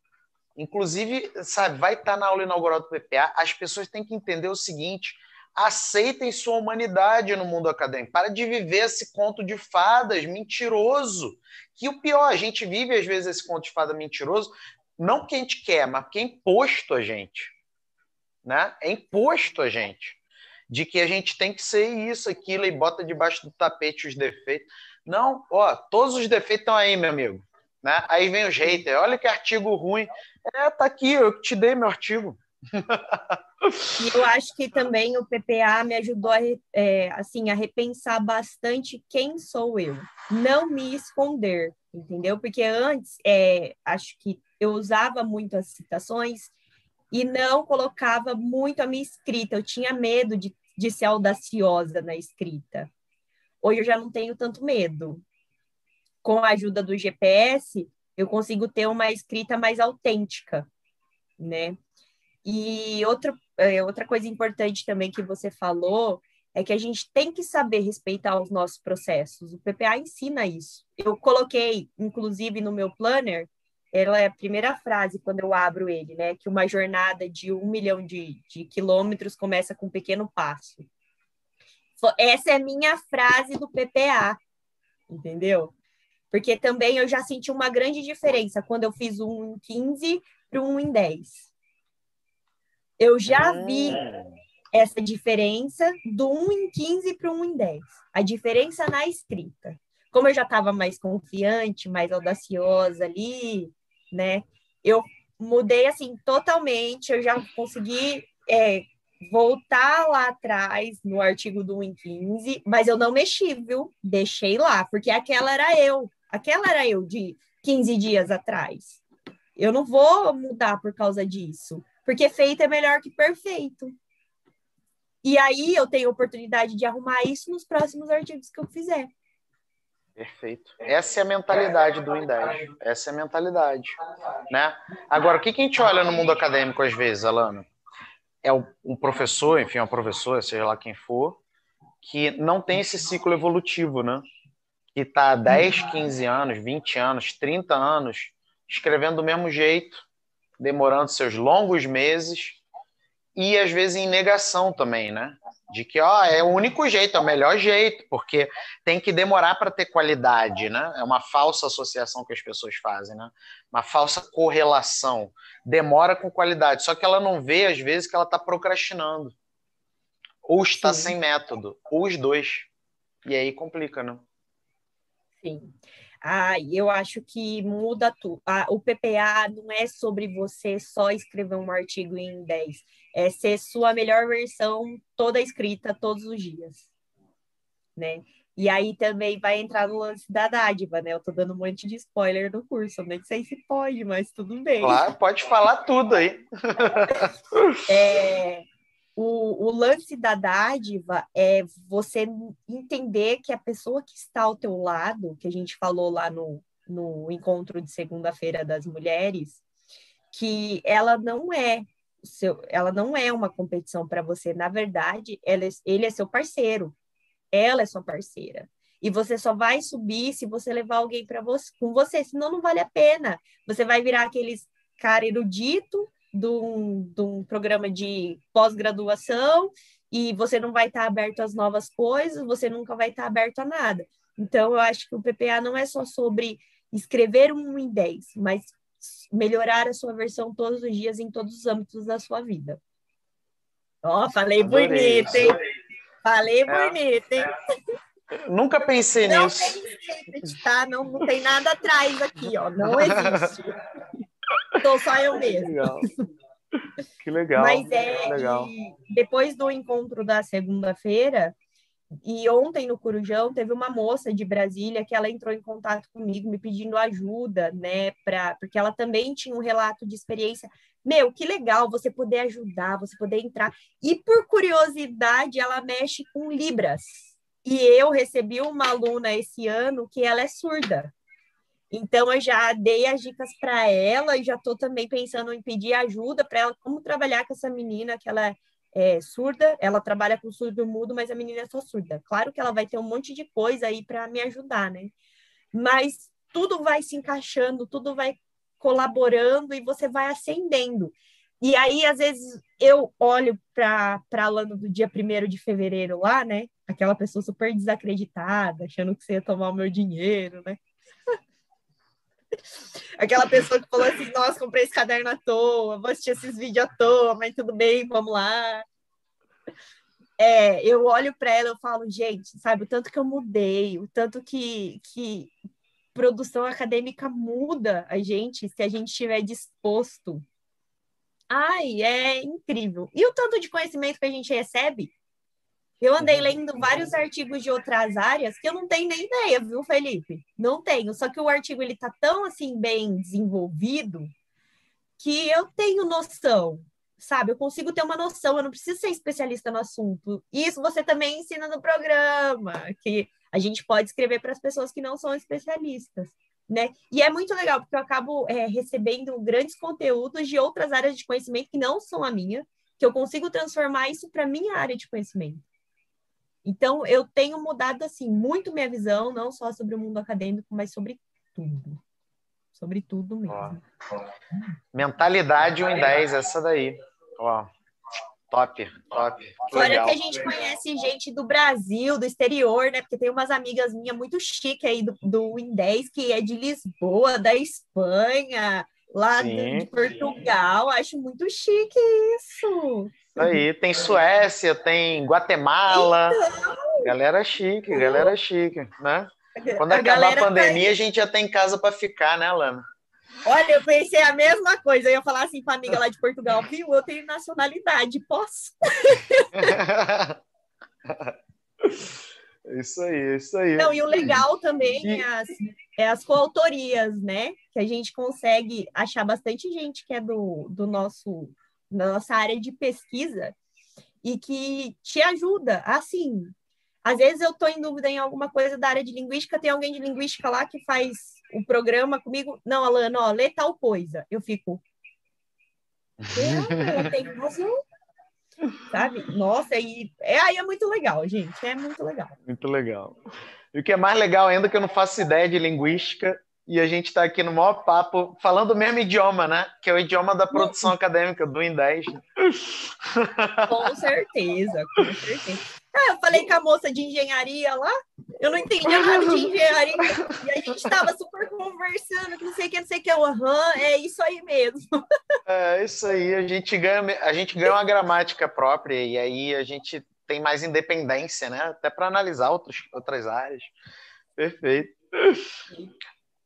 Speaker 1: Inclusive, sabe, vai estar na aula inaugural do PPA. As pessoas têm que entender o seguinte: aceitem sua humanidade no mundo acadêmico. Para de viver esse conto de fadas mentiroso. Que o pior, a gente vive às vezes esse conto de fada mentiroso, não porque a gente quer, mas porque é imposto a gente. Né? É imposto a gente. De que a gente tem que ser isso, aquilo, e bota debaixo do tapete os defeitos. Não, ó, todos os defeitos estão aí, meu amigo. Né? Aí vem os haters, olha que artigo ruim. É, tá aqui, eu te dei meu artigo.
Speaker 2: Eu acho que também o PPA me ajudou a, é, assim, a repensar bastante quem sou eu. Não me esconder, entendeu? Porque antes, é, acho que eu usava muito as citações e não colocava muito a minha escrita. Eu tinha medo de, de ser audaciosa na escrita. Hoje eu já não tenho tanto medo. Com a ajuda do GPS, eu consigo ter uma escrita mais autêntica, né? E outro, é, outra coisa importante também que você falou é que a gente tem que saber respeitar os nossos processos. O PPA ensina isso. Eu coloquei, inclusive, no meu planner, ela é a primeira frase quando eu abro ele, né? Que uma jornada de um milhão de, de quilômetros começa com um pequeno passo. Essa é a minha frase do PPA, entendeu? Porque também eu já senti uma grande diferença quando eu fiz um em 15 para um em 10. Eu já vi hum. essa diferença do 1 em 15 para o 1 em 10. A diferença na escrita. Como eu já estava mais confiante, mais audaciosa ali, né? Eu mudei assim totalmente, eu já consegui é, voltar lá atrás no artigo do 1 em 15, mas eu não mexi, viu? Deixei lá, porque aquela era eu. Aquela era eu de 15 dias atrás. Eu não vou mudar por causa disso porque feito é melhor que perfeito. E aí eu tenho oportunidade de arrumar isso nos próximos artigos que eu fizer.
Speaker 1: Perfeito. Essa é a mentalidade do INDES. Essa é a mentalidade. Né? Agora, o que a gente olha no mundo acadêmico às vezes, Alana? É um professor, enfim, uma professora, seja lá quem for, que não tem esse ciclo evolutivo, né? Que está há 10, 15 anos, 20 anos, 30 anos escrevendo do mesmo jeito, demorando seus longos meses e às vezes em negação também, né? De que ó, é o único jeito, é o melhor jeito, porque tem que demorar para ter qualidade, né? É uma falsa associação que as pessoas fazem, né? Uma falsa correlação. Demora com qualidade, só que ela não vê às vezes que ela está procrastinando. Ou está Sim. sem método, ou os dois. E aí complica, né?
Speaker 2: Sim. Ah, eu acho que muda tudo. Ah, o PPA não é sobre você só escrever um artigo em 10, é ser sua melhor versão toda escrita todos os dias, né? E aí também vai entrar no lance da dádiva, né? Eu tô dando um monte de spoiler do curso, nem sei se pode, mas tudo bem.
Speaker 1: Claro, pode falar tudo aí.
Speaker 2: é, o, o, lance da dádiva é você entender que a pessoa que está ao teu lado, que a gente falou lá no, no encontro de segunda-feira das mulheres, que ela não é seu, ela não é uma competição para você. Na verdade, ela, é, ele é seu parceiro. Ela é sua parceira. E você só vai subir se você levar alguém para você com você, senão não vale a pena. Você vai virar aqueles cara erudito de um, de um programa de pós-graduação e você não vai estar tá aberto às novas coisas, você nunca vai estar tá aberto a nada. Então, eu acho que o PPA não é só sobre escrever um em 10, mas melhorar a sua versão todos os dias em todos os âmbitos da sua vida. Ó, oh, falei Adorei bonito, hein? Falei é, bonito, hein?
Speaker 1: É. Nunca pensei
Speaker 2: não
Speaker 1: nisso.
Speaker 2: Tem, tá? não, não tem nada atrás aqui, ó. Não existe. Sou só eu mesmo.
Speaker 1: Legal. Que legal.
Speaker 2: Mas é, legal. depois do encontro da segunda-feira, e ontem no Corujão teve uma moça de Brasília que ela entrou em contato comigo me pedindo ajuda, né, para porque ela também tinha um relato de experiência. Meu, que legal você poder ajudar, você poder entrar. E por curiosidade, ela mexe com libras. E eu recebi uma aluna esse ano que ela é surda. Então, eu já dei as dicas para ela e já estou também pensando em pedir ajuda para ela, como trabalhar com essa menina, que ela é surda, ela trabalha com surdo mudo, mas a menina é só surda. Claro que ela vai ter um monte de coisa aí para me ajudar, né? Mas tudo vai se encaixando, tudo vai colaborando e você vai acendendo. E aí, às vezes, eu olho para a Lana do dia 1 de fevereiro lá, né? Aquela pessoa super desacreditada, achando que você ia tomar o meu dinheiro, né? Aquela pessoa que falou assim: Nossa, comprei esse caderno à toa, vou assistir esses vídeos à toa, mas tudo bem, vamos lá. É, eu olho para ela e falo, gente, sabe, o tanto que eu mudei, o tanto que, que produção acadêmica muda a gente se a gente estiver disposto. Ai, é incrível. E o tanto de conhecimento que a gente recebe eu andei lendo vários artigos de outras áreas que eu não tenho nem ideia, viu, Felipe? Não tenho. Só que o artigo ele tá tão assim bem desenvolvido que eu tenho noção, sabe? Eu consigo ter uma noção. Eu não preciso ser especialista no assunto. Isso você também ensina no programa, que a gente pode escrever para as pessoas que não são especialistas. Né? E é muito legal, porque eu acabo é, recebendo grandes conteúdos de outras áreas de conhecimento que não são a minha, que eu consigo transformar isso para minha área de conhecimento. Então, eu tenho mudado, assim, muito minha visão, não só sobre o mundo acadêmico, mas sobre tudo. Sobre tudo mesmo. Ó.
Speaker 1: Mentalidade 1 em 10, essa daí. Ó. Top, top.
Speaker 2: Fora que a gente conhece gente do Brasil, do exterior, né? Porque tem umas amigas minhas muito chique aí do, do In 10, que é de Lisboa, da Espanha, lá de, de Portugal. Acho muito chique isso
Speaker 1: aí, tem Suécia, tem Guatemala. Então... Galera chique, galera chique, né? Quando a acabar a pandemia, tá a gente já tem casa para ficar, né, Lana?
Speaker 2: Olha, eu pensei a mesma coisa. Eu ia falar assim para a amiga lá de Portugal, viu? Eu tenho nacionalidade, posso?
Speaker 1: isso aí, isso aí.
Speaker 2: Não, e o legal também é as, é as coautorias, né? Que a gente consegue achar bastante gente que é do, do nosso na nossa área de pesquisa e que te ajuda, assim, Às vezes eu estou em dúvida em alguma coisa da área de linguística, tem alguém de linguística lá que faz o programa comigo. Não, Alana, ó, lê tal coisa. Eu fico. Ela tem razão. Sabe? Nossa, e é, aí é muito legal, gente. É muito legal.
Speaker 1: Muito legal. E o que é mais legal ainda é que eu não faço ideia de linguística e a gente está aqui no maior papo, falando o mesmo idioma, né? Que é o idioma da produção acadêmica, do INDES.
Speaker 2: Com certeza, com certeza. Ah, eu falei com a moça de engenharia lá, eu não entendia nada de engenharia, e a gente estava super conversando, que não sei o que, não sei o que, aham, é isso aí mesmo.
Speaker 1: É isso aí, a gente ganha, a gente ganha uma gramática própria, e aí a gente tem mais independência, né? Até para analisar outros, outras áreas. Perfeito.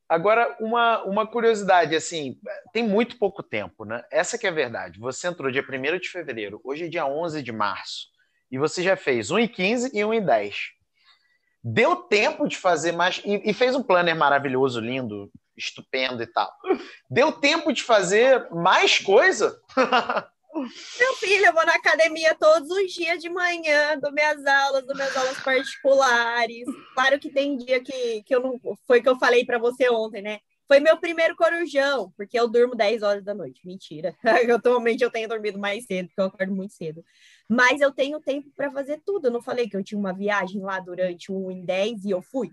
Speaker 1: Agora, uma, uma curiosidade, assim, tem muito pouco tempo, né? Essa que é a verdade. Você entrou dia 1 de fevereiro, hoje é dia 11 de março, e você já fez 1 em 15 e 1 em 10. Deu tempo de fazer mais, e, e fez um planner maravilhoso, lindo, estupendo e tal. Deu tempo de fazer mais coisa?
Speaker 2: Meu filho, eu vou na academia todos os dias de manhã, dou minhas aulas, dou minhas aulas particulares. Claro que tem dia que, que eu não. Foi que eu falei para você ontem, né? Foi meu primeiro corujão, porque eu durmo 10 horas da noite. Mentira. Atualmente eu tenho dormido mais cedo, porque eu acordo muito cedo. Mas eu tenho tempo para fazer tudo. Eu não falei que eu tinha uma viagem lá durante um em 10 e eu fui?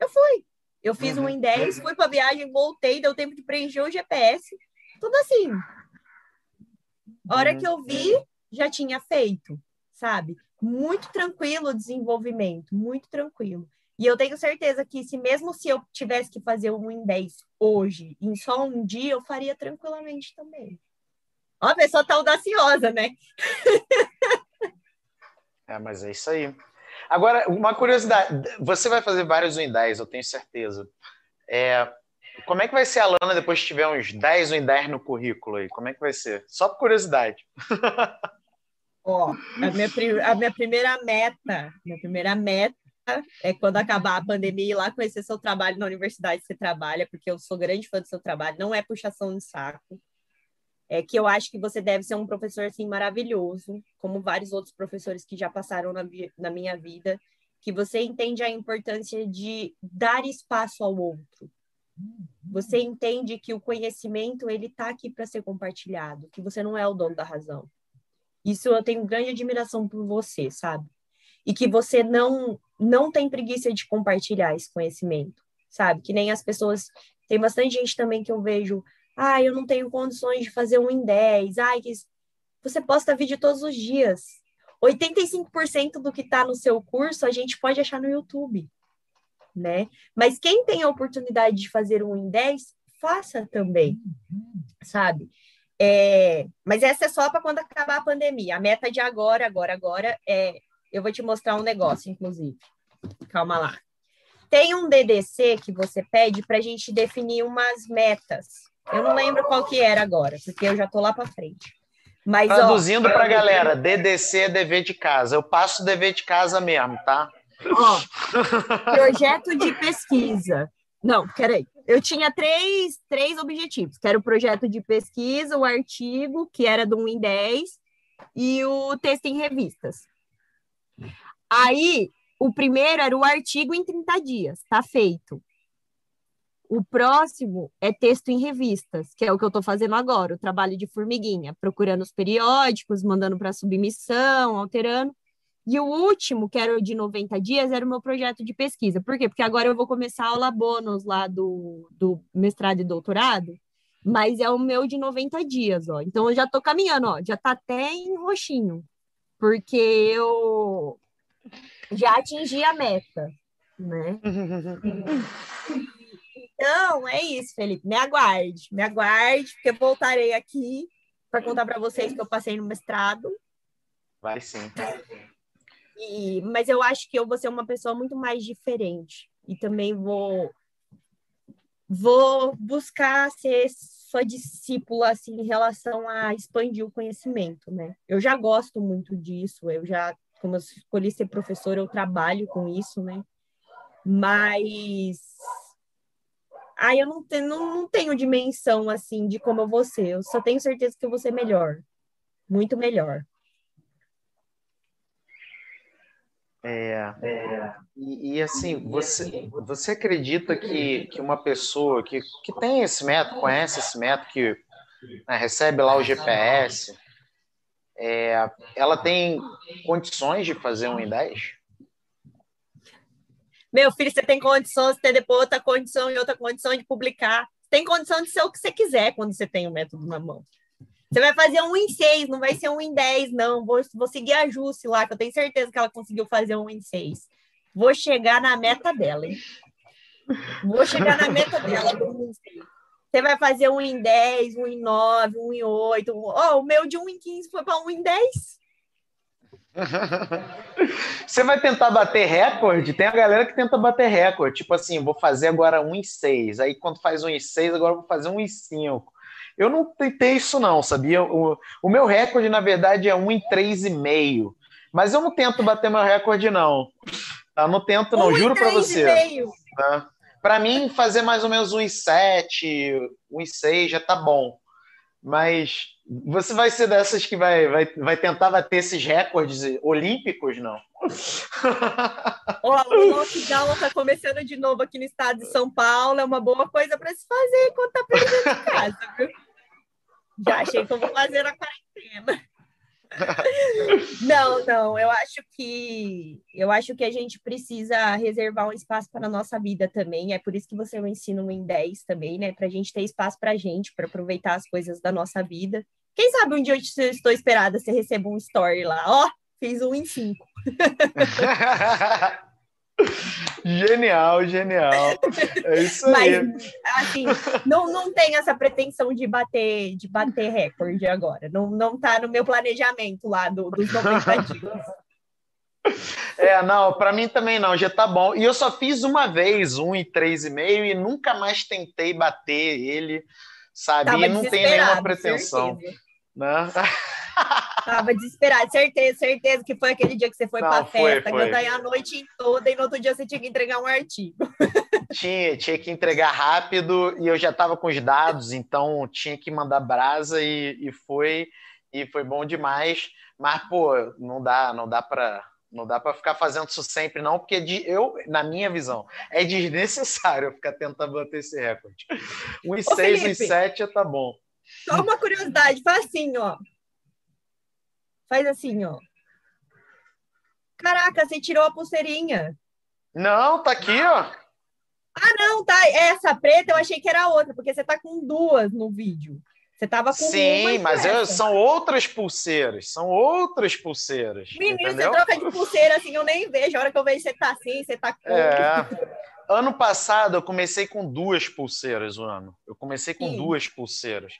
Speaker 2: Eu fui. Eu fiz um uhum. em 10, fui para viagem, voltei, deu tempo de preencher o GPS. Tudo assim, a hora que eu vi, já tinha feito, sabe? Muito tranquilo o desenvolvimento, muito tranquilo. E eu tenho certeza que se mesmo se eu tivesse que fazer um em 10 hoje, em só um dia, eu faria tranquilamente também. Ó, a pessoa tá audaciosa, né?
Speaker 1: é, mas é isso aí. Agora, uma curiosidade, você vai fazer vários em 10, eu tenho certeza. É, como é que vai ser a Lana depois que tiver uns 10 ou 10 no currículo aí? Como é que vai ser? Só por curiosidade.
Speaker 2: Ó, a minha, a minha primeira meta, minha primeira meta é quando acabar a pandemia ir lá conhecer seu trabalho na universidade que você trabalha, porque eu sou grande fã do seu trabalho, não é puxação de saco. É que eu acho que você deve ser um professor assim maravilhoso, como vários outros professores que já passaram na, na minha vida, que você entende a importância de dar espaço ao outro, você entende que o conhecimento ele está aqui para ser compartilhado, que você não é o dono da razão. Isso eu tenho grande admiração por você, sabe? E que você não não tem preguiça de compartilhar esse conhecimento, sabe? Que nem as pessoas tem bastante gente também que eu vejo, ah, eu não tenho condições de fazer um em 10, ai, que você posta vídeo todos os dias. 85% do que está no seu curso a gente pode achar no YouTube né? Mas quem tem a oportunidade de fazer um em 10, faça também, sabe? É, mas essa é só para quando acabar a pandemia. A meta de agora, agora, agora é. Eu vou te mostrar um negócio, inclusive. Calma lá. Tem um DDC que você pede para a gente definir umas metas. Eu não lembro qual que era agora, porque eu já estou lá para frente. Mas,
Speaker 1: Traduzindo para a galera, DDC é dever de casa. Eu passo dever de casa mesmo, tá?
Speaker 2: Ó, projeto de pesquisa. Não, peraí. Eu tinha três, três objetivos, que era o projeto de pesquisa, o artigo, que era do 1 em 10, e o texto em revistas. Aí, o primeiro era o artigo em 30 dias, tá feito. O próximo é texto em revistas, que é o que eu estou fazendo agora, o trabalho de formiguinha, procurando os periódicos, mandando para submissão, alterando. E o último, que era o de 90 dias, era o meu projeto de pesquisa. Por quê? Porque agora eu vou começar a aula bônus lá do, do mestrado e doutorado, mas é o meu de 90 dias, ó. Então eu já tô caminhando, ó, já tá até em roxinho, porque eu já atingi a meta, né? Então, é isso, Felipe. Me aguarde, me aguarde, porque eu voltarei aqui para contar para vocês que eu passei no mestrado.
Speaker 1: Vai sim.
Speaker 2: E, mas eu acho que eu vou ser uma pessoa muito mais diferente. E também vou vou buscar ser sua discípula assim em relação a expandir o conhecimento, né? Eu já gosto muito disso, eu já como eu escolhi ser professora, eu trabalho com isso, né? Mas aí eu não tenho, não, não tenho dimensão assim de como eu vou ser. Eu só tenho certeza que eu vou ser melhor, muito melhor.
Speaker 1: É, é, e, e, assim, você, você acredita que, que uma pessoa que, que tem esse método, conhece esse método, que né, recebe lá o GPS, é, ela tem condições de fazer um em 10?
Speaker 2: Meu filho, você tem condições de ter depois outra condição e outra condição de publicar. Tem condição de ser o que você quiser quando você tem o método na mão. Você vai fazer um em seis, não vai ser um em dez, não. Vou, vou seguir a Jusce lá, que eu tenho certeza que ela conseguiu fazer um em seis. Vou chegar na meta dela, hein? Vou chegar na meta dela Você vai fazer um em 10, um em 9, um em 8. Oh, o meu de um em 15 foi para um em 10.
Speaker 1: Você vai tentar bater recorde? Tem a galera que tenta bater recorde. Tipo assim, vou fazer agora um em 6. Aí quando faz um em 6, agora vou fazer um em 5. Eu não tentei isso, não, sabia? O, o meu recorde, na verdade, é um em três e meio. Mas eu não tento bater meu recorde, não. Tá? Não tento, não, um juro para você. Tá? Para mim, fazer mais ou menos um em sete, um em seis já tá bom. Mas você vai ser dessas que vai, vai, vai tentar bater esses recordes olímpicos, não?
Speaker 2: Ó, o lockdown está começando de novo aqui no estado de São Paulo. É uma boa coisa para se fazer enquanto tá preso de casa, viu? Já achei que eu vou fazer na quarentena. não, não, eu acho que eu acho que a gente precisa reservar um espaço para a nossa vida também. É por isso que você me ensina um em 10 também, né? Para a gente ter espaço para a gente, para aproveitar as coisas da nossa vida. Quem sabe um dia eu estou esperada, você receba um story lá, ó, fiz um em 5.
Speaker 1: Genial, genial. É isso
Speaker 2: aí. Mas, assim, não, não tem essa pretensão de bater, de bater recorde agora. Não, não tá no meu planejamento lá do, dos 90 dias.
Speaker 1: É, não, para mim também não, já tá bom. E eu só fiz uma vez, um e três e meio, e nunca mais tentei bater ele, sabe? Tava e não tem nenhuma pretensão. Né?
Speaker 2: Tava desesperado, certeza, certeza que foi aquele dia que você foi para festa, foi, foi. a noite toda e no outro dia você tinha que entregar um artigo.
Speaker 1: Tinha, tinha que entregar rápido e eu já estava com os dados, então tinha que mandar brasa e, e foi e foi bom demais. Mas pô, não dá, não dá para não dá para ficar fazendo isso sempre, não, porque de, eu, na minha visão, é desnecessário ficar tentando bater esse recorde. Um e seis, um e sete já tá bom.
Speaker 2: Só uma curiosidade, faz assim, ó. Faz assim, ó. Caraca, você tirou a pulseirinha.
Speaker 1: Não, tá aqui, ó.
Speaker 2: Ah, não, tá. Essa preta eu achei que era outra, porque você tá com duas no vídeo. Você tava com
Speaker 1: Sim, mas eu, são outras pulseiras. São outras pulseiras.
Speaker 2: Menino, entendeu? você troca de pulseira assim, eu nem vejo. A hora que eu vejo você tá assim, você tá com.
Speaker 1: É. Ano passado eu comecei com duas pulseiras o ano. Eu comecei com Sim. duas pulseiras.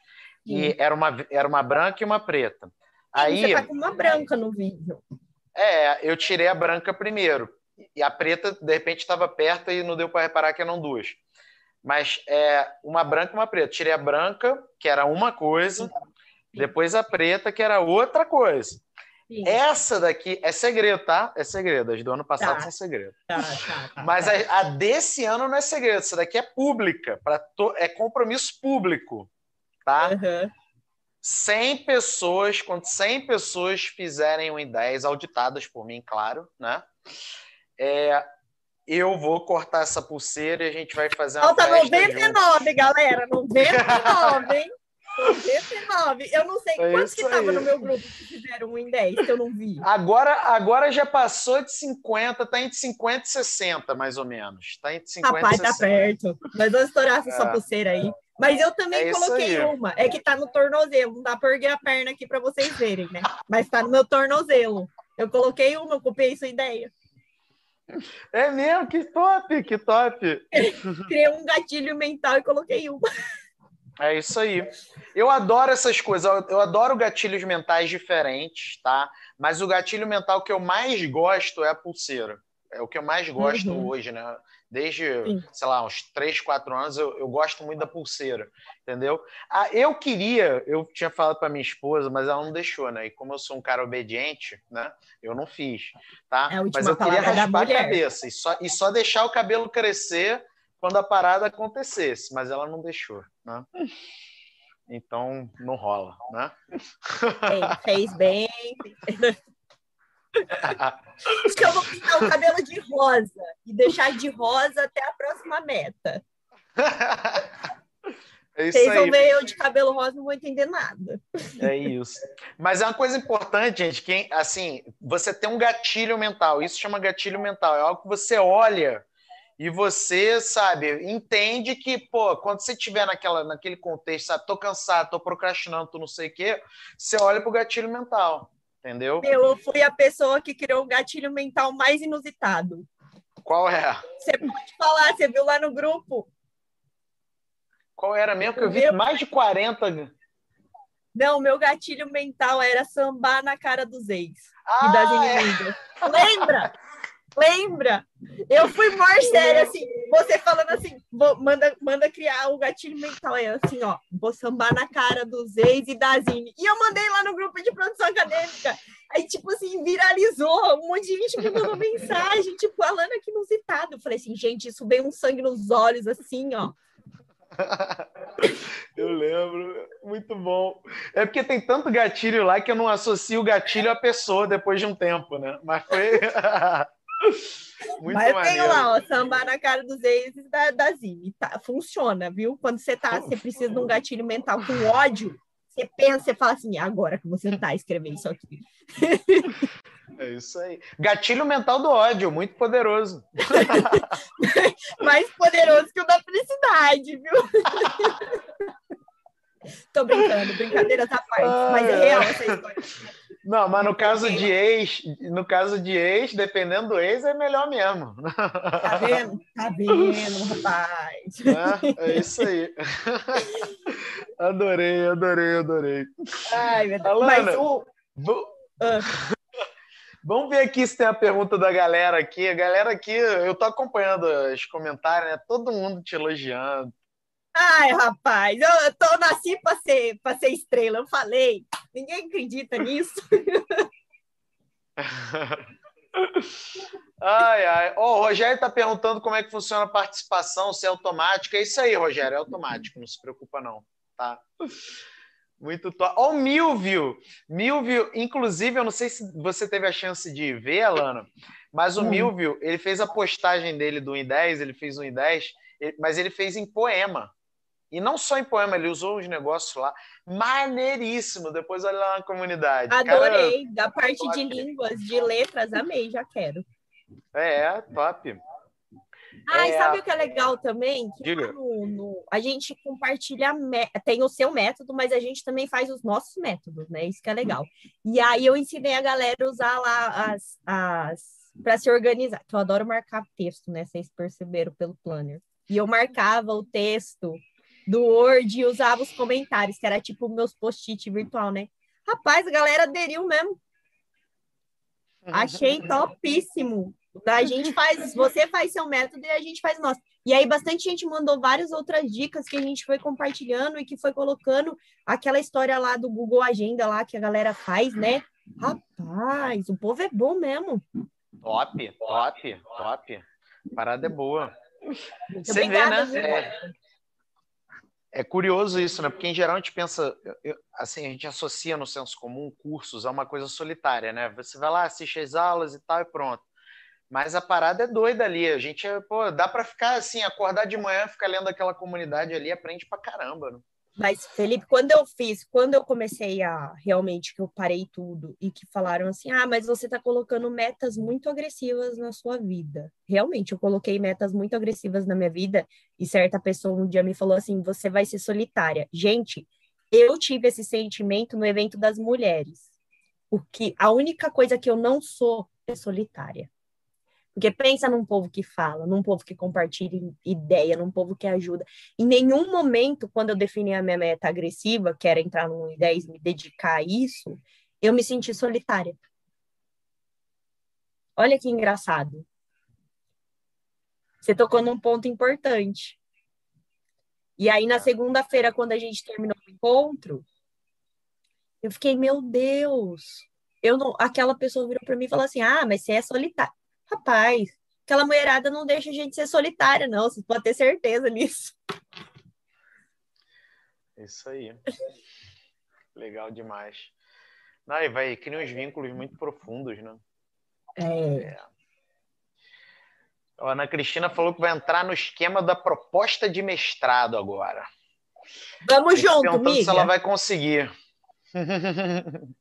Speaker 1: Sim. E era uma, era uma branca e uma preta. Aí,
Speaker 2: você tá com uma branca no vídeo.
Speaker 1: É, eu tirei a branca primeiro. E a preta, de repente, estava perto e não deu para reparar que eram duas. Mas é uma branca e uma preta. Tirei a branca, que era uma coisa, depois a preta, que era outra coisa. Sim. Essa daqui é segredo, tá? É segredo. As do ano passado tá. são segredo. Tá, tá, tá Mas tá. A, a, desse ano não é segredo. Essa daqui é pública. To... É compromisso público, tá? Uhum. 100 pessoas, quando 100 pessoas fizerem um em 10, auditadas por mim, claro, né? É, eu vou cortar essa pulseira e a gente vai fazer uma
Speaker 2: Falta 99, junto. galera, 99, hein? 99. Eu não sei é quantos que estavam no meu grupo que fizeram um em 10, que eu não vi.
Speaker 1: Agora, agora já passou de 50, tá entre 50 e 60, mais ou menos. Tá entre 50
Speaker 2: Rapaz, e 60. tá perto. Nós vamos estourar essa é. pulseira aí. Mas eu também é coloquei uma. É que tá no tornozelo. Não dá pra erguer a perna aqui para vocês verem, né? Mas tá no meu tornozelo. Eu coloquei uma, eu copiei sua ideia.
Speaker 1: É mesmo? Que top, que top.
Speaker 2: Criei um gatilho mental e coloquei uma.
Speaker 1: É isso aí. Eu adoro essas coisas. Eu adoro gatilhos mentais diferentes, tá? Mas o gatilho mental que eu mais gosto é a pulseira. É o que eu mais gosto uhum. hoje, né? Desde, Sim. sei lá, uns 3, 4 anos, eu, eu gosto muito da pulseira, entendeu? Ah, eu queria, eu tinha falado para minha esposa, mas ela não deixou, né? E como eu sou um cara obediente, né? Eu não fiz, tá? É mas eu queria raspar a cabeça e só, e só deixar o cabelo crescer quando a parada acontecesse, mas ela não deixou, né? Então, não rola, né?
Speaker 2: fez bem. Acho que eu vou pintar o cabelo de rosa e deixar de rosa até a próxima meta. É Vocês vão ver eu de cabelo rosa, não vou entender nada.
Speaker 1: É isso. Mas é uma coisa importante, gente, que assim, você tem um gatilho mental. Isso chama gatilho mental. É algo que você olha e você, sabe, entende que, pô, quando você estiver naquela, naquele contexto, sabe, tô cansado, tô procrastinando, tô não sei o quê, você olha pro gatilho mental, entendeu?
Speaker 2: Eu fui a pessoa que criou o gatilho mental mais inusitado.
Speaker 1: Qual é?
Speaker 2: Você pode falar, você viu lá no grupo?
Speaker 1: Qual era mesmo? Que eu vi meu... mais de 40.
Speaker 2: Não, meu gatilho mental era sambar na cara dos ex ah, e das é. inimigas. É. Lembra? Lembra? Eu fui mais séria, assim, você falando assim, vou, manda, manda criar o gatilho mental. É assim, ó, vou sambar na cara dos ex e da Zine. E eu mandei lá no grupo de produção acadêmica. Aí, tipo assim, viralizou. Um monte de gente me mandou mensagem, tipo, falando aqui inusitado. Eu falei assim, gente, isso veio um sangue nos olhos, assim, ó.
Speaker 1: eu lembro, muito bom. É porque tem tanto gatilho lá que eu não associo o gatilho à pessoa depois de um tempo, né? Mas foi.
Speaker 2: muito Mas eu tenho lá, ó, sambar na cara dos ex da, da Zine. Tá, funciona, viu? Quando você tá, você precisa de um gatilho mental com ódio, você pensa, você fala assim, agora que você tá escrevendo isso aqui.
Speaker 1: É isso aí. Gatilho mental do ódio, muito poderoso.
Speaker 2: Mais poderoso que o da felicidade, viu? Tô brincando, brincadeiras à parte, mas é real essa história.
Speaker 1: Não, mas no caso de ex, no caso de ex, dependendo do ex, é melhor mesmo.
Speaker 2: Tá vendo? Tá vendo, rapaz.
Speaker 1: É, é isso aí. Adorei, adorei, adorei.
Speaker 2: Ai, meu Deus. Alana, mas o...
Speaker 1: Vou... Ah. Vamos ver aqui se tem a pergunta da galera aqui. A galera aqui, eu tô acompanhando os comentários, né? Todo mundo te elogiando.
Speaker 2: Ai, rapaz, eu, eu tô, nasci para ser, pra ser estrela, eu falei. Ninguém acredita nisso.
Speaker 1: ai, ai. Oh, o Rogério está perguntando como é que funciona a participação, se é automática. É isso aí, Rogério, é automático, não se preocupa não, tá? Muito top. Ó, oh, o Milvio. Milvio, inclusive, eu não sei se você teve a chance de ver, Alana, mas o hum. Milvio, ele fez a postagem dele do 1 em 10, ele fez 1 em 10, mas ele fez em poema. E não só em poema, ele usou uns negócios lá. Maneiríssimo. Depois olha lá na comunidade.
Speaker 2: Adorei. Cara, da parte de línguas, de letras, amei, já quero.
Speaker 1: É, top.
Speaker 2: Ah, é... e sabe o que é legal também? Que a gente compartilha, tem o seu método, mas a gente também faz os nossos métodos, né? Isso que é legal. E aí eu ensinei a galera a usar lá as, as para se organizar. Que eu adoro marcar texto, né? Vocês perceberam pelo planner. E eu marcava o texto do Word e usava os comentários, que era tipo meus post-it virtual, né? Rapaz, a galera aderiu mesmo. Achei topíssimo. A gente faz, você faz seu método e a gente faz nosso. E aí, bastante gente mandou várias outras dicas que a gente foi compartilhando e que foi colocando aquela história lá do Google Agenda lá que a galera faz, né? Rapaz, o povo é bom mesmo.
Speaker 1: Top, top, top. Parada é boa. Muito você obrigada, vê, né? É, é, curioso isso, né? Porque em geral a gente pensa, assim, a gente associa no senso comum cursos a uma coisa solitária, né? Você vai lá, assiste as aulas e tal e pronto. Mas a parada é doida ali. A gente, pô, dá para ficar assim, acordar de manhã, ficar lendo aquela comunidade ali, aprende pra caramba. Né?
Speaker 2: Mas, Felipe, quando eu fiz, quando eu comecei a realmente que eu parei tudo e que falaram assim: ah, mas você está colocando metas muito agressivas na sua vida. Realmente, eu coloquei metas muito agressivas na minha vida e certa pessoa um dia me falou assim: você vai ser solitária. Gente, eu tive esse sentimento no evento das mulheres. Porque a única coisa que eu não sou é solitária. Porque pensa num povo que fala, num povo que compartilha ideia, num povo que ajuda. Em nenhum momento, quando eu defini a minha meta agressiva, que era entrar no 10 me dedicar a isso, eu me senti solitária. Olha que engraçado. Você tocou num ponto importante. E aí, na segunda-feira, quando a gente terminou o encontro, eu fiquei, meu Deus, eu não, aquela pessoa virou para mim e falou assim: Ah, mas você é solitária. Rapaz, aquela mulherada não deixa a gente ser solitária, não. Você pode ter certeza nisso.
Speaker 1: Isso aí. Legal demais. Não, e vai criar uns vínculos muito profundos, né?
Speaker 2: É. é.
Speaker 1: A Ana Cristina falou que vai entrar no esquema da proposta de mestrado agora.
Speaker 2: Vamos junto, amiga.
Speaker 1: se ela vai conseguir.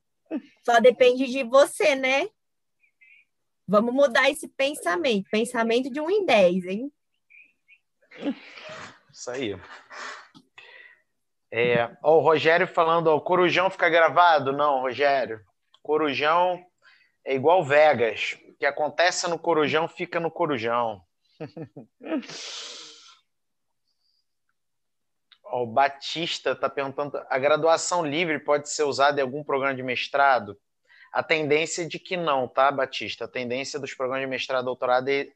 Speaker 2: Só depende de você, né? Vamos mudar esse pensamento. Pensamento de 1 em 10, hein?
Speaker 1: Isso aí. É, ó, o Rogério falando, ó, Corujão fica gravado? Não, Rogério. Corujão é igual Vegas. O que acontece no Corujão fica no Corujão. ó, o Batista está perguntando: a graduação livre pode ser usada em algum programa de mestrado? A tendência de que não, tá, Batista? A tendência dos programas de mestrado e doutorado é,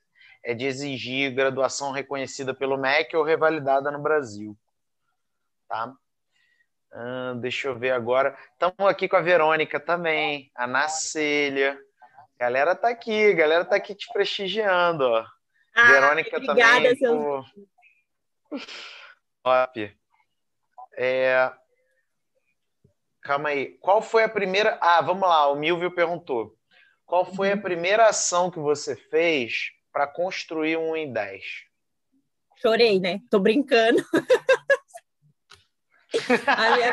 Speaker 1: é de exigir graduação reconhecida pelo MEC ou revalidada no Brasil. Tá? Ah, deixa eu ver agora. Estamos aqui com a Verônica também, a Nacelha. Galera tá aqui, galera tá aqui te prestigiando, ó. Ah, Verônica obrigada, também. Seu... Top. É, Calma aí. Qual foi a primeira. Ah, vamos lá. O Milvio perguntou. Qual foi a uhum. primeira ação que você fez para construir um em 10?
Speaker 2: Chorei, né? Tô brincando. a, minha...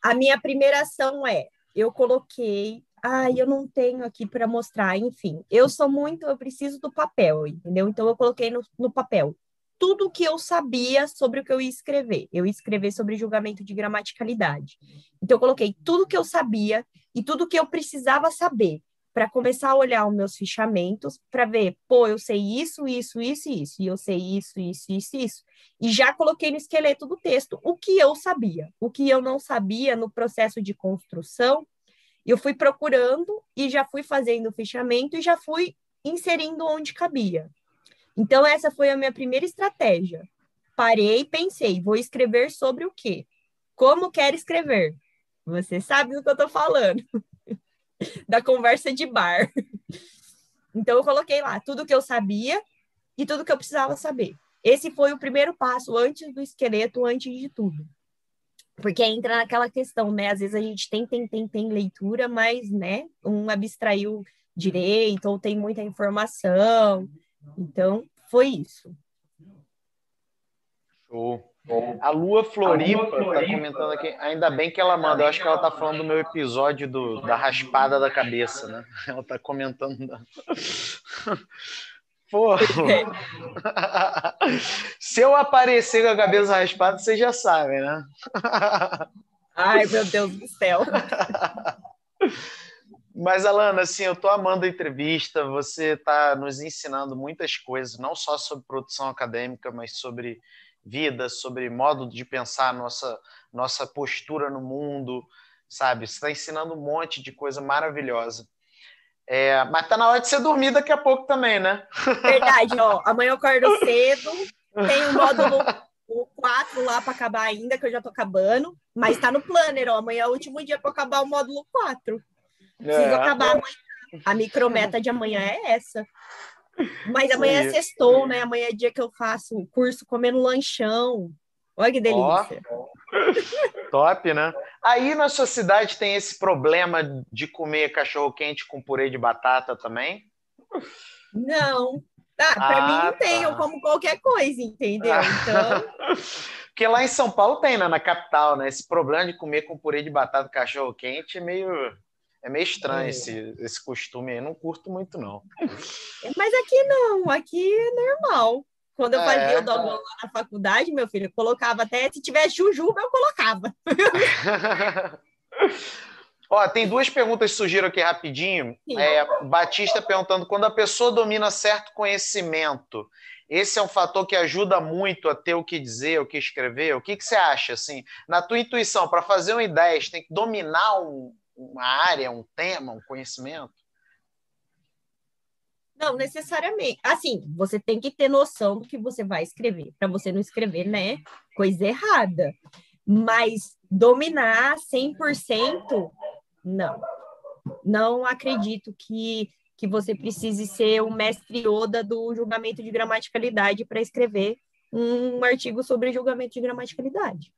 Speaker 2: a minha primeira ação é: eu coloquei. Ai, eu não tenho aqui para mostrar. Enfim, eu sou muito. Eu preciso do papel, entendeu? Então, eu coloquei no, no papel tudo o que eu sabia sobre o que eu ia escrever. Eu ia escrever sobre julgamento de gramaticalidade. Então, eu coloquei tudo que eu sabia e tudo que eu precisava saber para começar a olhar os meus fichamentos, para ver, pô, eu sei isso, isso, isso isso, e eu sei isso, isso, isso, isso. E já coloquei no esqueleto do texto o que eu sabia. O que eu não sabia no processo de construção, eu fui procurando e já fui fazendo o fichamento e já fui inserindo onde cabia. Então, essa foi a minha primeira estratégia. Parei e pensei, vou escrever sobre o quê? Como quero escrever? Você sabe do que eu estou falando. da conversa de bar. Então, eu coloquei lá tudo que eu sabia e tudo que eu precisava saber. Esse foi o primeiro passo, antes do esqueleto, antes de tudo. Porque entra naquela questão, né? Às vezes a gente tem, tem, tem, tem leitura, mas, né? Um abstraiu direito, ou tem muita informação. Então, foi isso.
Speaker 1: Show. A Lua Floripa está comentando aqui. Ainda bem que ela manda. Eu acho que ela está falando do meu episódio do, da raspada da cabeça, né? Ela está comentando. Da... Porra. Se eu aparecer com a cabeça raspada, vocês já sabem, né?
Speaker 2: Ai, meu Deus do céu.
Speaker 1: Mas, Alana, assim, eu estou amando a entrevista. Você está nos ensinando muitas coisas, não só sobre produção acadêmica, mas sobre vida, sobre modo de pensar nossa nossa postura no mundo, sabe? Você está ensinando um monte de coisa maravilhosa. É, mas tá na hora de você dormir daqui a pouco também, né?
Speaker 2: Verdade, ó. Amanhã eu acordo cedo, tem o módulo o 4 lá para acabar ainda, que eu já tô acabando, mas tá no planner, ó. Amanhã é o último dia para acabar o módulo 4. Preciso é. acabar amanhã. A micrometa de amanhã é essa. Mas amanhã é sextou, né? Amanhã é dia que eu faço o curso comendo lanchão. Olha que delícia. Oh,
Speaker 1: top, né? Aí na sua cidade tem esse problema de comer cachorro quente com purê de batata também?
Speaker 2: Não. Ah, para ah, mim não tem, tá. eu como qualquer coisa, entendeu? Então.
Speaker 1: Porque lá em São Paulo tem, né? Na capital, né? Esse problema de comer com purê de batata cachorro quente é meio é meio estranho é. esse, esse costume aí, não curto muito, não.
Speaker 2: Mas aqui não, aqui é normal. Quando eu é, fazia o download lá na faculdade, meu filho, eu colocava até, se tivesse jujuba, eu colocava.
Speaker 1: Ó, tem duas perguntas que surgiram aqui rapidinho. É, Batista perguntando, quando a pessoa domina certo conhecimento, esse é um fator que ajuda muito a ter o que dizer, o que escrever? O que, que você acha, assim? Na tua intuição, para fazer uma ideia, tem que dominar um, uma área, um tema, um conhecimento?
Speaker 2: Não, necessariamente. Assim, você tem que ter noção do que você vai escrever, para você não escrever, né, coisa errada. Mas dominar 100%, não. Não acredito que, que você precise ser o mestre Oda do julgamento de gramaticalidade para escrever um artigo sobre julgamento de gramaticalidade.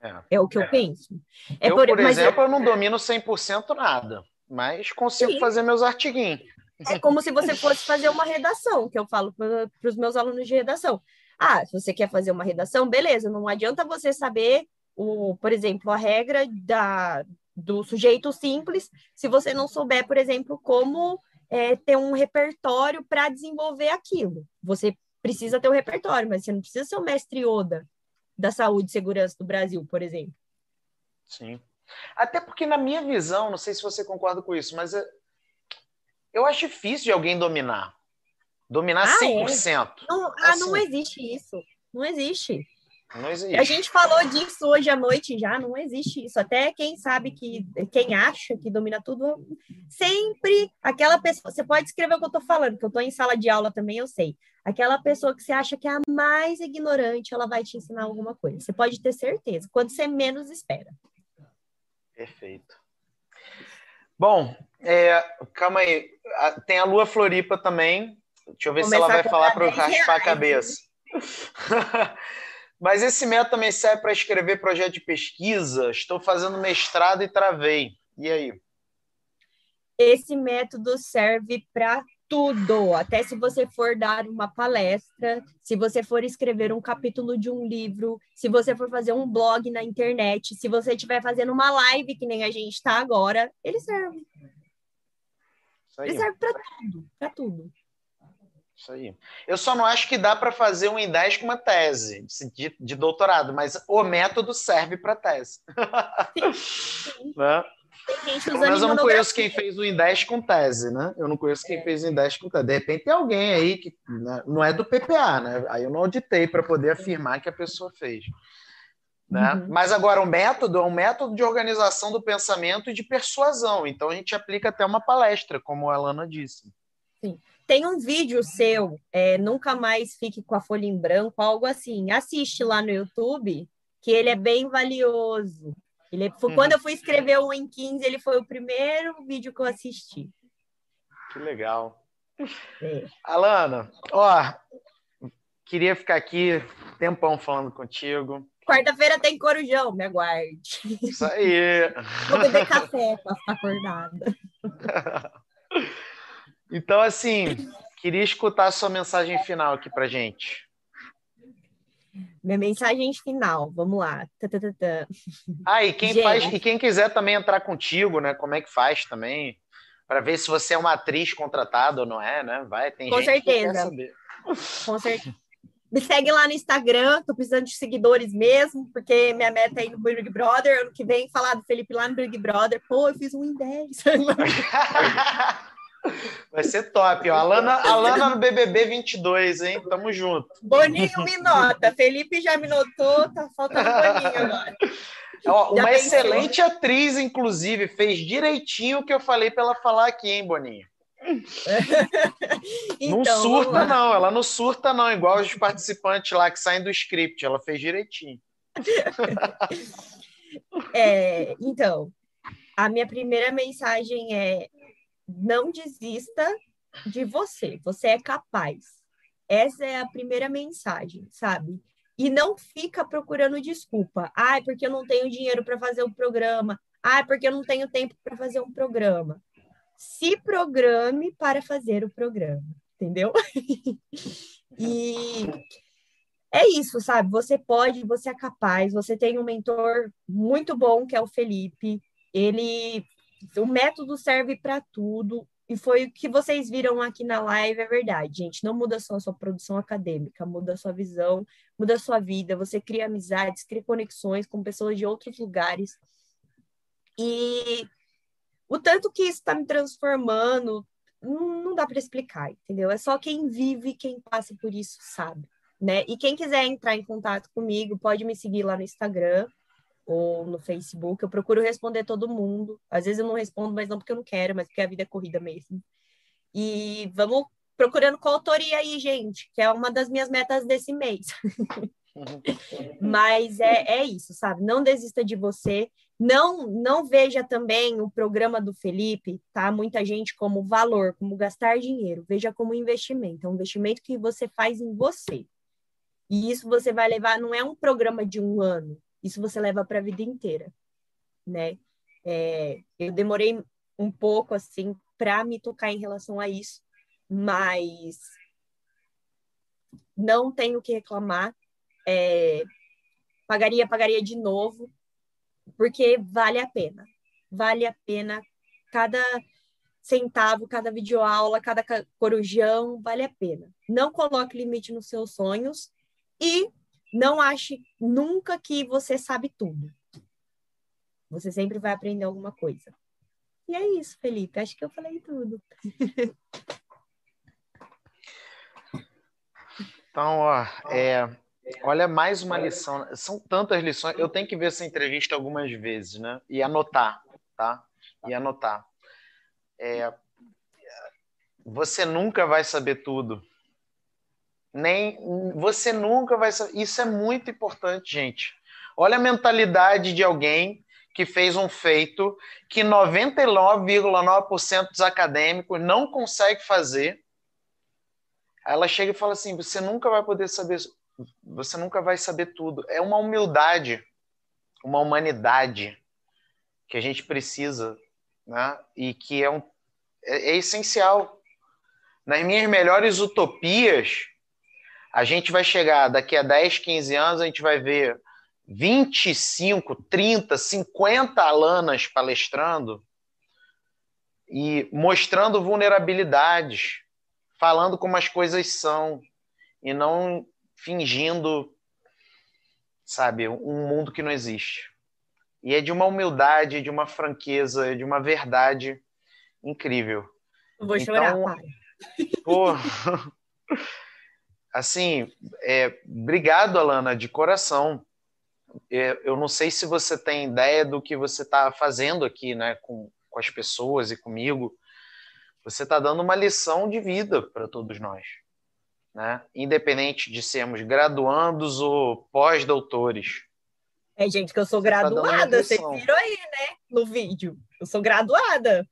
Speaker 2: É, é o que eu é. penso.
Speaker 1: É eu, por, por exemplo, eu... eu não domino 100% nada. mas consigo Sim. fazer meus artiguinhos.
Speaker 2: É como se você fosse fazer uma redação, que eu falo para os meus alunos de redação. Ah, se você quer fazer uma redação, beleza, não adianta você saber, o, por exemplo, a regra da, do sujeito simples, se você não souber, por exemplo, como é, ter um repertório para desenvolver aquilo. Você precisa ter o um repertório, mas você não precisa ser o mestre Oda da saúde e segurança do Brasil, por exemplo.
Speaker 1: Sim. Até porque, na minha visão, não sei se você concorda com isso, mas eu acho difícil de alguém dominar. Dominar ah, 100%.
Speaker 2: É? Não, ah, assim. não existe isso. Não existe. Não existe. A gente falou disso hoje à noite já, não existe isso. Até quem sabe que, quem acha que domina tudo, sempre aquela pessoa. Você pode escrever o que eu estou falando, que eu estou em sala de aula também, eu sei. Aquela pessoa que você acha que é a mais ignorante, ela vai te ensinar alguma coisa. Você pode ter certeza, quando você menos espera.
Speaker 1: Perfeito. Bom, é, calma aí. Tem a Lua Floripa também. Deixa eu ver Começar se ela vai falar para eu raspar a cabeça. Mas esse método também serve para escrever projeto de pesquisa. Estou fazendo mestrado e travei. E aí?
Speaker 2: Esse método serve para tudo, até se você for dar uma palestra, se você for escrever um capítulo de um livro, se você for fazer um blog na internet, se você estiver fazendo uma live que nem a gente está agora, ele serve. Ele serve para tudo, para tudo.
Speaker 1: Isso aí. Eu só não acho que dá para fazer um I10 com uma tese de, de doutorado, mas o método serve para tese. Né? Mas eu não conheço quem fez o Indes com tese, né? Eu não conheço quem é. fez o Indes com tese. De repente tem alguém aí que né? não é do PPA, né? Aí eu não auditei para poder afirmar que a pessoa fez. Né? Uhum. Mas agora o método é um método de organização do pensamento e de persuasão. Então a gente aplica até uma palestra, como a Alana disse.
Speaker 2: Sim. Tem um vídeo seu, é, Nunca Mais Fique com a Folha em Branco, algo assim. Assiste lá no YouTube, que ele é bem valioso. Ele foi, uhum. Quando eu fui escrever o em 15, ele foi o primeiro vídeo que eu assisti.
Speaker 1: Que legal. É. Alana, ó, queria ficar aqui tempão falando contigo.
Speaker 2: Quarta-feira tem corujão, me aguarde.
Speaker 1: Isso aí.
Speaker 2: Vou beber café para ficar acordada.
Speaker 1: Então, assim, queria escutar a sua mensagem final aqui pra gente.
Speaker 2: Minha mensagem final, vamos lá.
Speaker 1: Ah, e quem, faz, e quem quiser também entrar contigo, né? Como é que faz também? Para ver se você é uma atriz contratada ou não é, né? Vai, tem
Speaker 2: Com gente certeza. que quer saber. Com certeza. Me segue lá no Instagram, tô precisando de seguidores mesmo, porque minha meta é ir no Big Brother. Ano que vem, falar do Felipe lá no Big Brother. Pô, eu fiz um em 10.
Speaker 1: Vai ser top, ó. Alana, Alana no BBB 22, hein? Tamo junto.
Speaker 2: Boninho me nota. Felipe já me notou, tá faltando Boninho agora.
Speaker 1: Ó, uma excelente atriz, inclusive, fez direitinho o que eu falei para ela falar aqui, hein, Boninho? então, não surta, não. Ela não surta, não. Igual os participantes lá que saem do script. Ela fez direitinho.
Speaker 2: é, então, a minha primeira mensagem é não desista de você. Você é capaz. Essa é a primeira mensagem, sabe? E não fica procurando desculpa. Ai, porque eu não tenho dinheiro para fazer o um programa. Ai, porque eu não tenho tempo para fazer um programa. Se programe para fazer o programa, entendeu? e é isso, sabe? Você pode, você é capaz, você tem um mentor muito bom que é o Felipe. Ele o método serve para tudo. E foi o que vocês viram aqui na live, é verdade, gente. Não muda só a sua produção acadêmica, muda a sua visão, muda a sua vida. Você cria amizades, cria conexões com pessoas de outros lugares. E o tanto que isso está me transformando, não, dá para explicar, entendeu? É só quem vive, quem passa por isso sabe, né? E quem quiser entrar em contato comigo, pode me seguir lá no Instagram, ou no Facebook. Eu procuro responder todo mundo. Às vezes eu não respondo, mas não porque eu não quero, mas porque a vida é corrida mesmo. E vamos procurando coautoria aí, gente, que é uma das minhas metas desse mês. mas é, é isso, sabe? Não desista de você. Não, não veja também o programa do Felipe, tá? Muita gente como valor, como gastar dinheiro. Veja como investimento. É um investimento que você faz em você. E isso você vai levar, não é um programa de um ano, isso você leva para a vida inteira, né? É, eu demorei um pouco assim para me tocar em relação a isso, mas não tenho o que reclamar. É, pagaria, pagaria de novo, porque vale a pena. Vale a pena cada centavo, cada videoaula, cada corujão, vale a pena. Não coloque limite nos seus sonhos e não ache nunca que você sabe tudo. Você sempre vai aprender alguma coisa. E é isso, Felipe. Acho que eu falei tudo.
Speaker 1: Então, ó, é, olha mais uma lição. São tantas lições. Eu tenho que ver essa entrevista algumas vezes, né? E anotar, tá? E anotar. É, você nunca vai saber tudo. Nem você nunca vai saber. Isso é muito importante, gente. Olha a mentalidade de alguém que fez um feito que 99,9% dos acadêmicos não consegue fazer. Ela chega e fala assim: você nunca vai poder saber, você nunca vai saber tudo. É uma humildade, uma humanidade que a gente precisa, né? E que é, um, é, é essencial. Nas minhas melhores utopias, a gente vai chegar daqui a 10, 15 anos, a gente vai ver 25, 30, 50 alanas palestrando e mostrando vulnerabilidades, falando como as coisas são e não fingindo, sabe, um mundo que não existe. E é de uma humildade, de uma franqueza, de uma verdade incrível.
Speaker 2: Vou chorar, então,
Speaker 1: pô, assim, é, obrigado, Alana, de coração é, eu não sei se você tem ideia do que você está fazendo aqui, né, com, com as pessoas e comigo. Você está dando uma lição de vida para todos nós, né? Independente de sermos graduandos ou pós-doutores.
Speaker 2: É, gente, que eu sou você tá graduada, tá vocês viram aí, né, no vídeo. Eu sou graduada.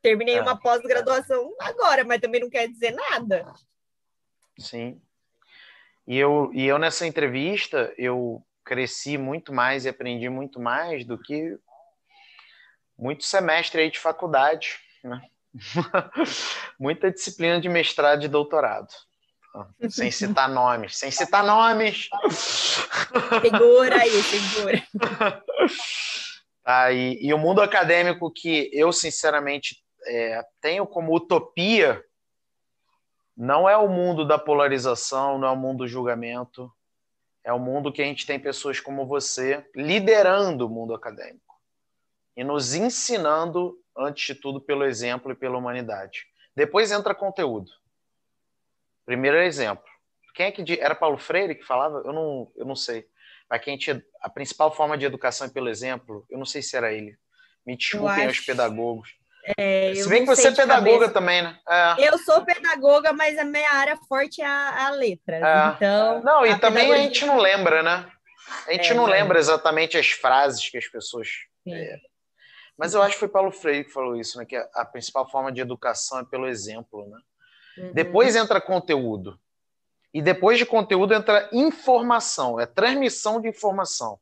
Speaker 2: Terminei é. uma pós-graduação agora, mas também não quer dizer nada.
Speaker 1: Sim. E eu, e eu nessa entrevista, eu cresci muito mais e aprendi muito mais do que muito semestre aí de faculdade, né? muita disciplina de mestrado e doutorado. Sem citar nomes, sem citar nomes.
Speaker 2: Segura aí, segura.
Speaker 1: Ah, e, e, o mundo acadêmico que eu, sinceramente, é, tenho como utopia não é o mundo da polarização, não é o mundo do julgamento, é o mundo que a gente tem pessoas como você liderando o mundo acadêmico e nos ensinando, antes de tudo, pelo exemplo e pela humanidade. Depois entra conteúdo. Primeiro exemplo. Quem é que era Paulo Freire que falava? Eu não, eu não sei. Mas quem tinha a principal forma de educação é pelo exemplo. Eu não sei se era ele. Me desculpem os pedagogos. É, Se bem que você é pedagoga também, né?
Speaker 2: É. Eu sou pedagoga, mas a minha área forte é a, a letra. É. Então.
Speaker 1: Não, e também a gente não lembra, né? A gente é, não lembra exatamente as frases que as pessoas. É. Mas eu acho que foi Paulo Freire que falou isso, né? Que a, a principal forma de educação é pelo exemplo, né? Uhum. Depois entra conteúdo. E depois de conteúdo entra informação, é transmissão de informação.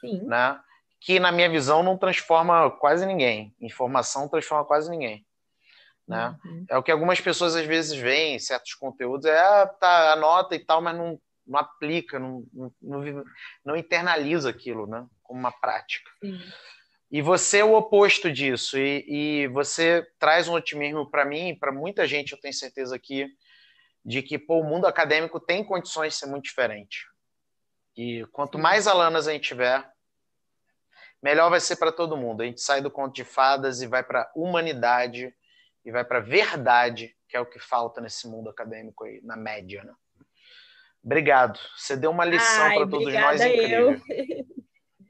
Speaker 1: Sim. Né? Que, na minha visão, não transforma quase ninguém. Informação transforma quase ninguém. Né? Uhum. É o que algumas pessoas às vezes veem em certos conteúdos, é ah, tá, anota e tal, mas não, não aplica, não, não, não, internaliza aquilo né? como uma prática. Sim. E você é o oposto disso, e, e você traz um otimismo para mim, para muita gente, eu tenho certeza aqui, de que pô, o mundo acadêmico tem condições de ser muito diferente. E quanto mais alanas a gente tiver, melhor vai ser para todo mundo. A gente sai do conto de fadas e vai para a humanidade e vai para a verdade, que é o que falta nesse mundo acadêmico aí, na média, né? Obrigado. Você deu uma lição para todos nós incrível. Eu.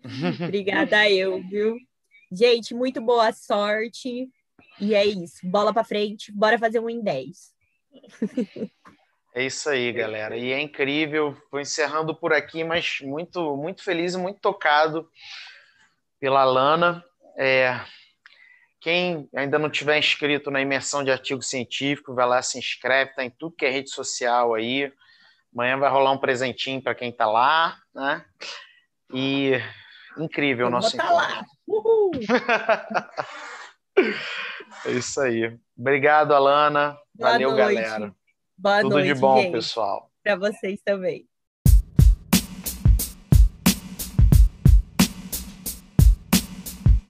Speaker 2: obrigada eu, viu? Gente, muito boa sorte. E é isso. Bola para frente. Bora fazer um em 10.
Speaker 1: É isso aí, galera. E é incrível. Vou encerrando por aqui, mas muito, muito feliz e muito tocado pela Lana. É, quem ainda não tiver inscrito na imersão de artigo científico, vai lá, se inscreve, está em tudo que é rede social aí. Amanhã vai rolar um presentinho para quem está lá, né? E incrível o nosso
Speaker 2: encontro. Lá. Uhul.
Speaker 1: É isso aí. Obrigado, Alana.
Speaker 2: Boa
Speaker 1: Valeu,
Speaker 2: noite.
Speaker 1: galera.
Speaker 2: Boa
Speaker 1: Tudo
Speaker 2: noite,
Speaker 1: de bom,
Speaker 2: gente.
Speaker 1: pessoal.
Speaker 2: Para vocês também.